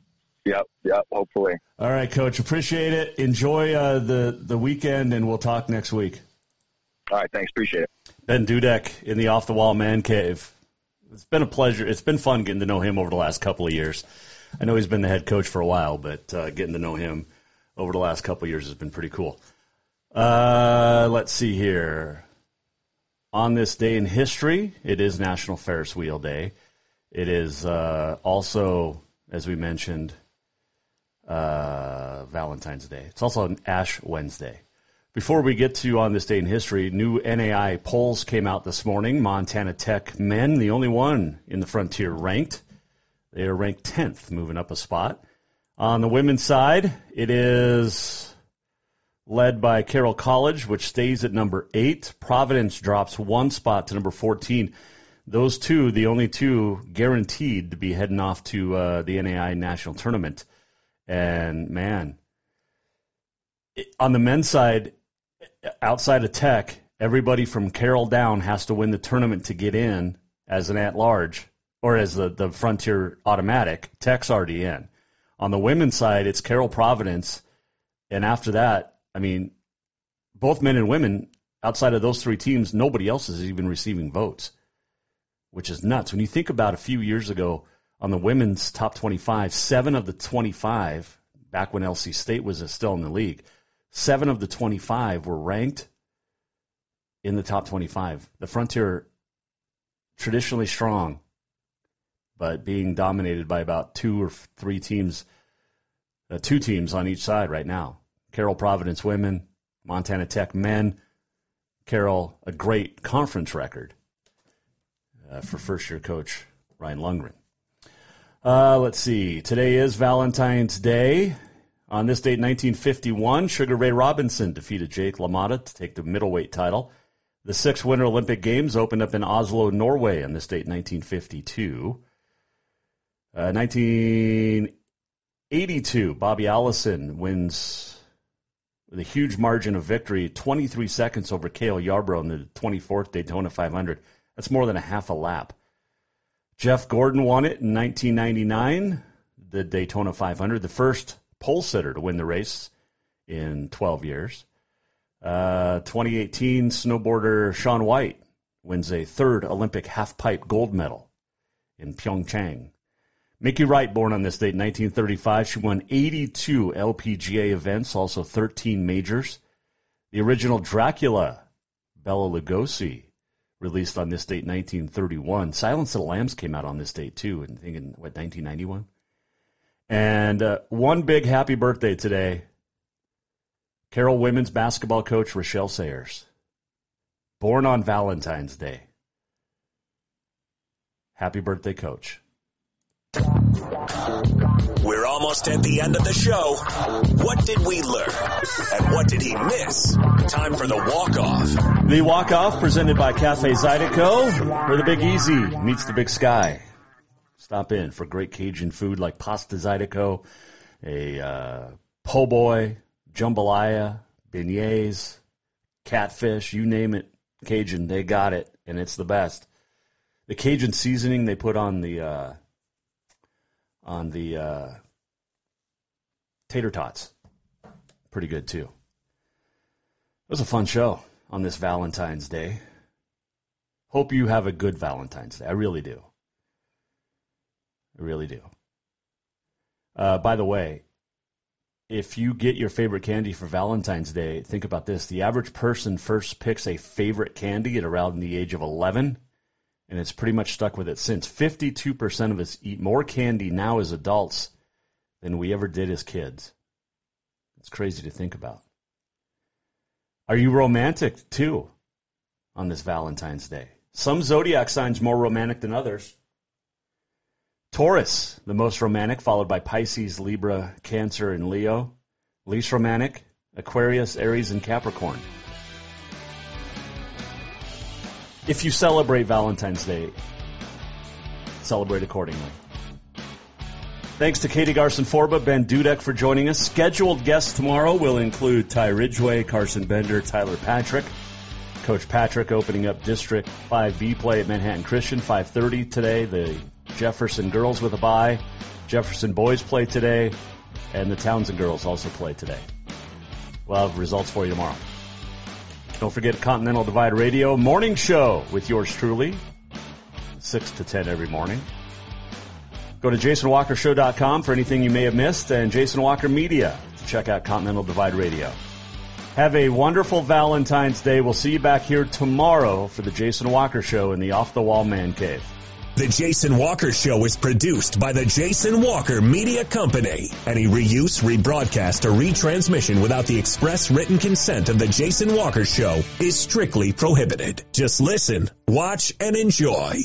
Speaker 12: Yep, yep. Hopefully.
Speaker 5: All right, Coach. Appreciate it. Enjoy uh, the the weekend, and we'll talk next week.
Speaker 12: All right. Thanks. Appreciate it.
Speaker 5: Ben Dudek in the off the wall man cave. It's been a pleasure. It's been fun getting to know him over the last couple of years. I know he's been the head coach for a while, but uh, getting to know him over the last couple of years has been pretty cool. Uh, let's see here. on this day in history, it is National Ferris Wheel Day. It is uh, also, as we mentioned, uh, Valentine's Day. It's also an Ash Wednesday. Before we get to on this day in history, new NAIA polls came out this morning. Montana Tech men, the only one in the frontier ranked. They are ranked 10th, moving up a spot. On the women's side, it is led by Carroll College, which stays at number 8. Providence drops one spot to number 14. Those two, the only two guaranteed to be heading off to uh, the NAIA national tournament. And man, on the men's side, outside of Tech, everybody from Carroll down has to win the tournament to get in as an at large or as the, the Frontier automatic. Tech's already in. On the women's side, it's Carroll Providence. And after that, I mean, both men and women, outside of those three teams, nobody else is even receiving votes, which is nuts. When you think about a few years ago on the women's top 25, seven of the 25, back when LC State was still in the league, seven of the 25 were ranked in the top 25. The Frontier, traditionally strong, but being dominated by about two or three teams, uh, two teams on each side right now. Carroll Providence women, Montana Tech men. Carroll, a great conference record uh, for first year coach Ryan Lundgren. Uh, let's see. Today is Valentine's Day. On this date, 1951, Sugar Ray Robinson defeated Jake LaMotta to take the middleweight title. The six Winter Olympic Games opened up in Oslo, Norway on this date, 1952. Uh, 1982, Bobby Allison wins with a huge margin of victory, 23 seconds over Cale Yarborough in the 24th Daytona 500. That's more than a half a lap. Jeff Gordon won it in 1999, the Daytona 500, the first pole sitter to win the race in 12 years. Uh, 2018, snowboarder Shaun White wins a third Olympic halfpipe gold medal in Pyeongchang. Mickey Wright, born on this date, in 1935. She won 82 LPGA events, also 13 majors. The original Dracula, Bela Lugosi, released on this date, 1931. Silence of the Lambs came out on this date, too, I think in, what, 1991? And uh, one big happy birthday today. Carroll women's basketball coach Rachelle Sayers, born on Valentine's Day. Happy birthday, coach.
Speaker 3: Almost at the end of the show. What did we learn? And what did he miss? Time for the walk-off.
Speaker 5: The walk-off presented by Cafe Zydeco, where the Big Easy meets the Big Sky. Stop in for great Cajun food like pasta Zydeco, a uh, po' boy, jambalaya, beignets, catfish, you name it, Cajun, they got it, and it's the best. The Cajun seasoning they put on the uh, on the uh, tater tots. Pretty good too. It was a fun show on this Valentine's Day. Hope you have a good Valentine's Day. I really do. I really do. Uh, by the way, if you get your favorite candy for Valentine's Day, think about this. The average person first picks a favorite candy at around the age of 11 and it's pretty much stuck with it since. 52% of us eat more candy now as adults than we ever did as kids. It's crazy to think about. Are you romantic too on this Valentine's Day? Some zodiac signs more romantic than others. Taurus, the most romantic, followed by Pisces, Libra, Cancer, and Leo. Least romantic, Aquarius, Aries, and Capricorn. If you celebrate Valentine's Day, celebrate accordingly. Thanks to Katie Garcin-Forba, Ben Dudek for joining us. Scheduled guests tomorrow will include Ty Ridgway, Carson Bender, Tyler Patrick. Coach Patrick opening up District 5B play at Manhattan Christian, 5.30 today. The Jefferson girls with a bye. Jefferson boys play today. And the Townsend girls also play today. We'll have results for you tomorrow. Don't forget Continental Divide Radio morning show with yours truly, 6 to 10 every morning. Go to jasonwalkershow.com for anything you may have missed and Jason Walker Media to check out Continental Divide Radio. Have a wonderful Valentine's Day. We'll see you back here tomorrow for the Jason Walker Show in the Off the Wall Man Cave.
Speaker 3: The Jason Walker Show is produced by the Jason Walker Media Company. Any reuse, rebroadcast, or retransmission without the express written consent of the Jason Walker Show is strictly prohibited. Just listen, watch, and enjoy.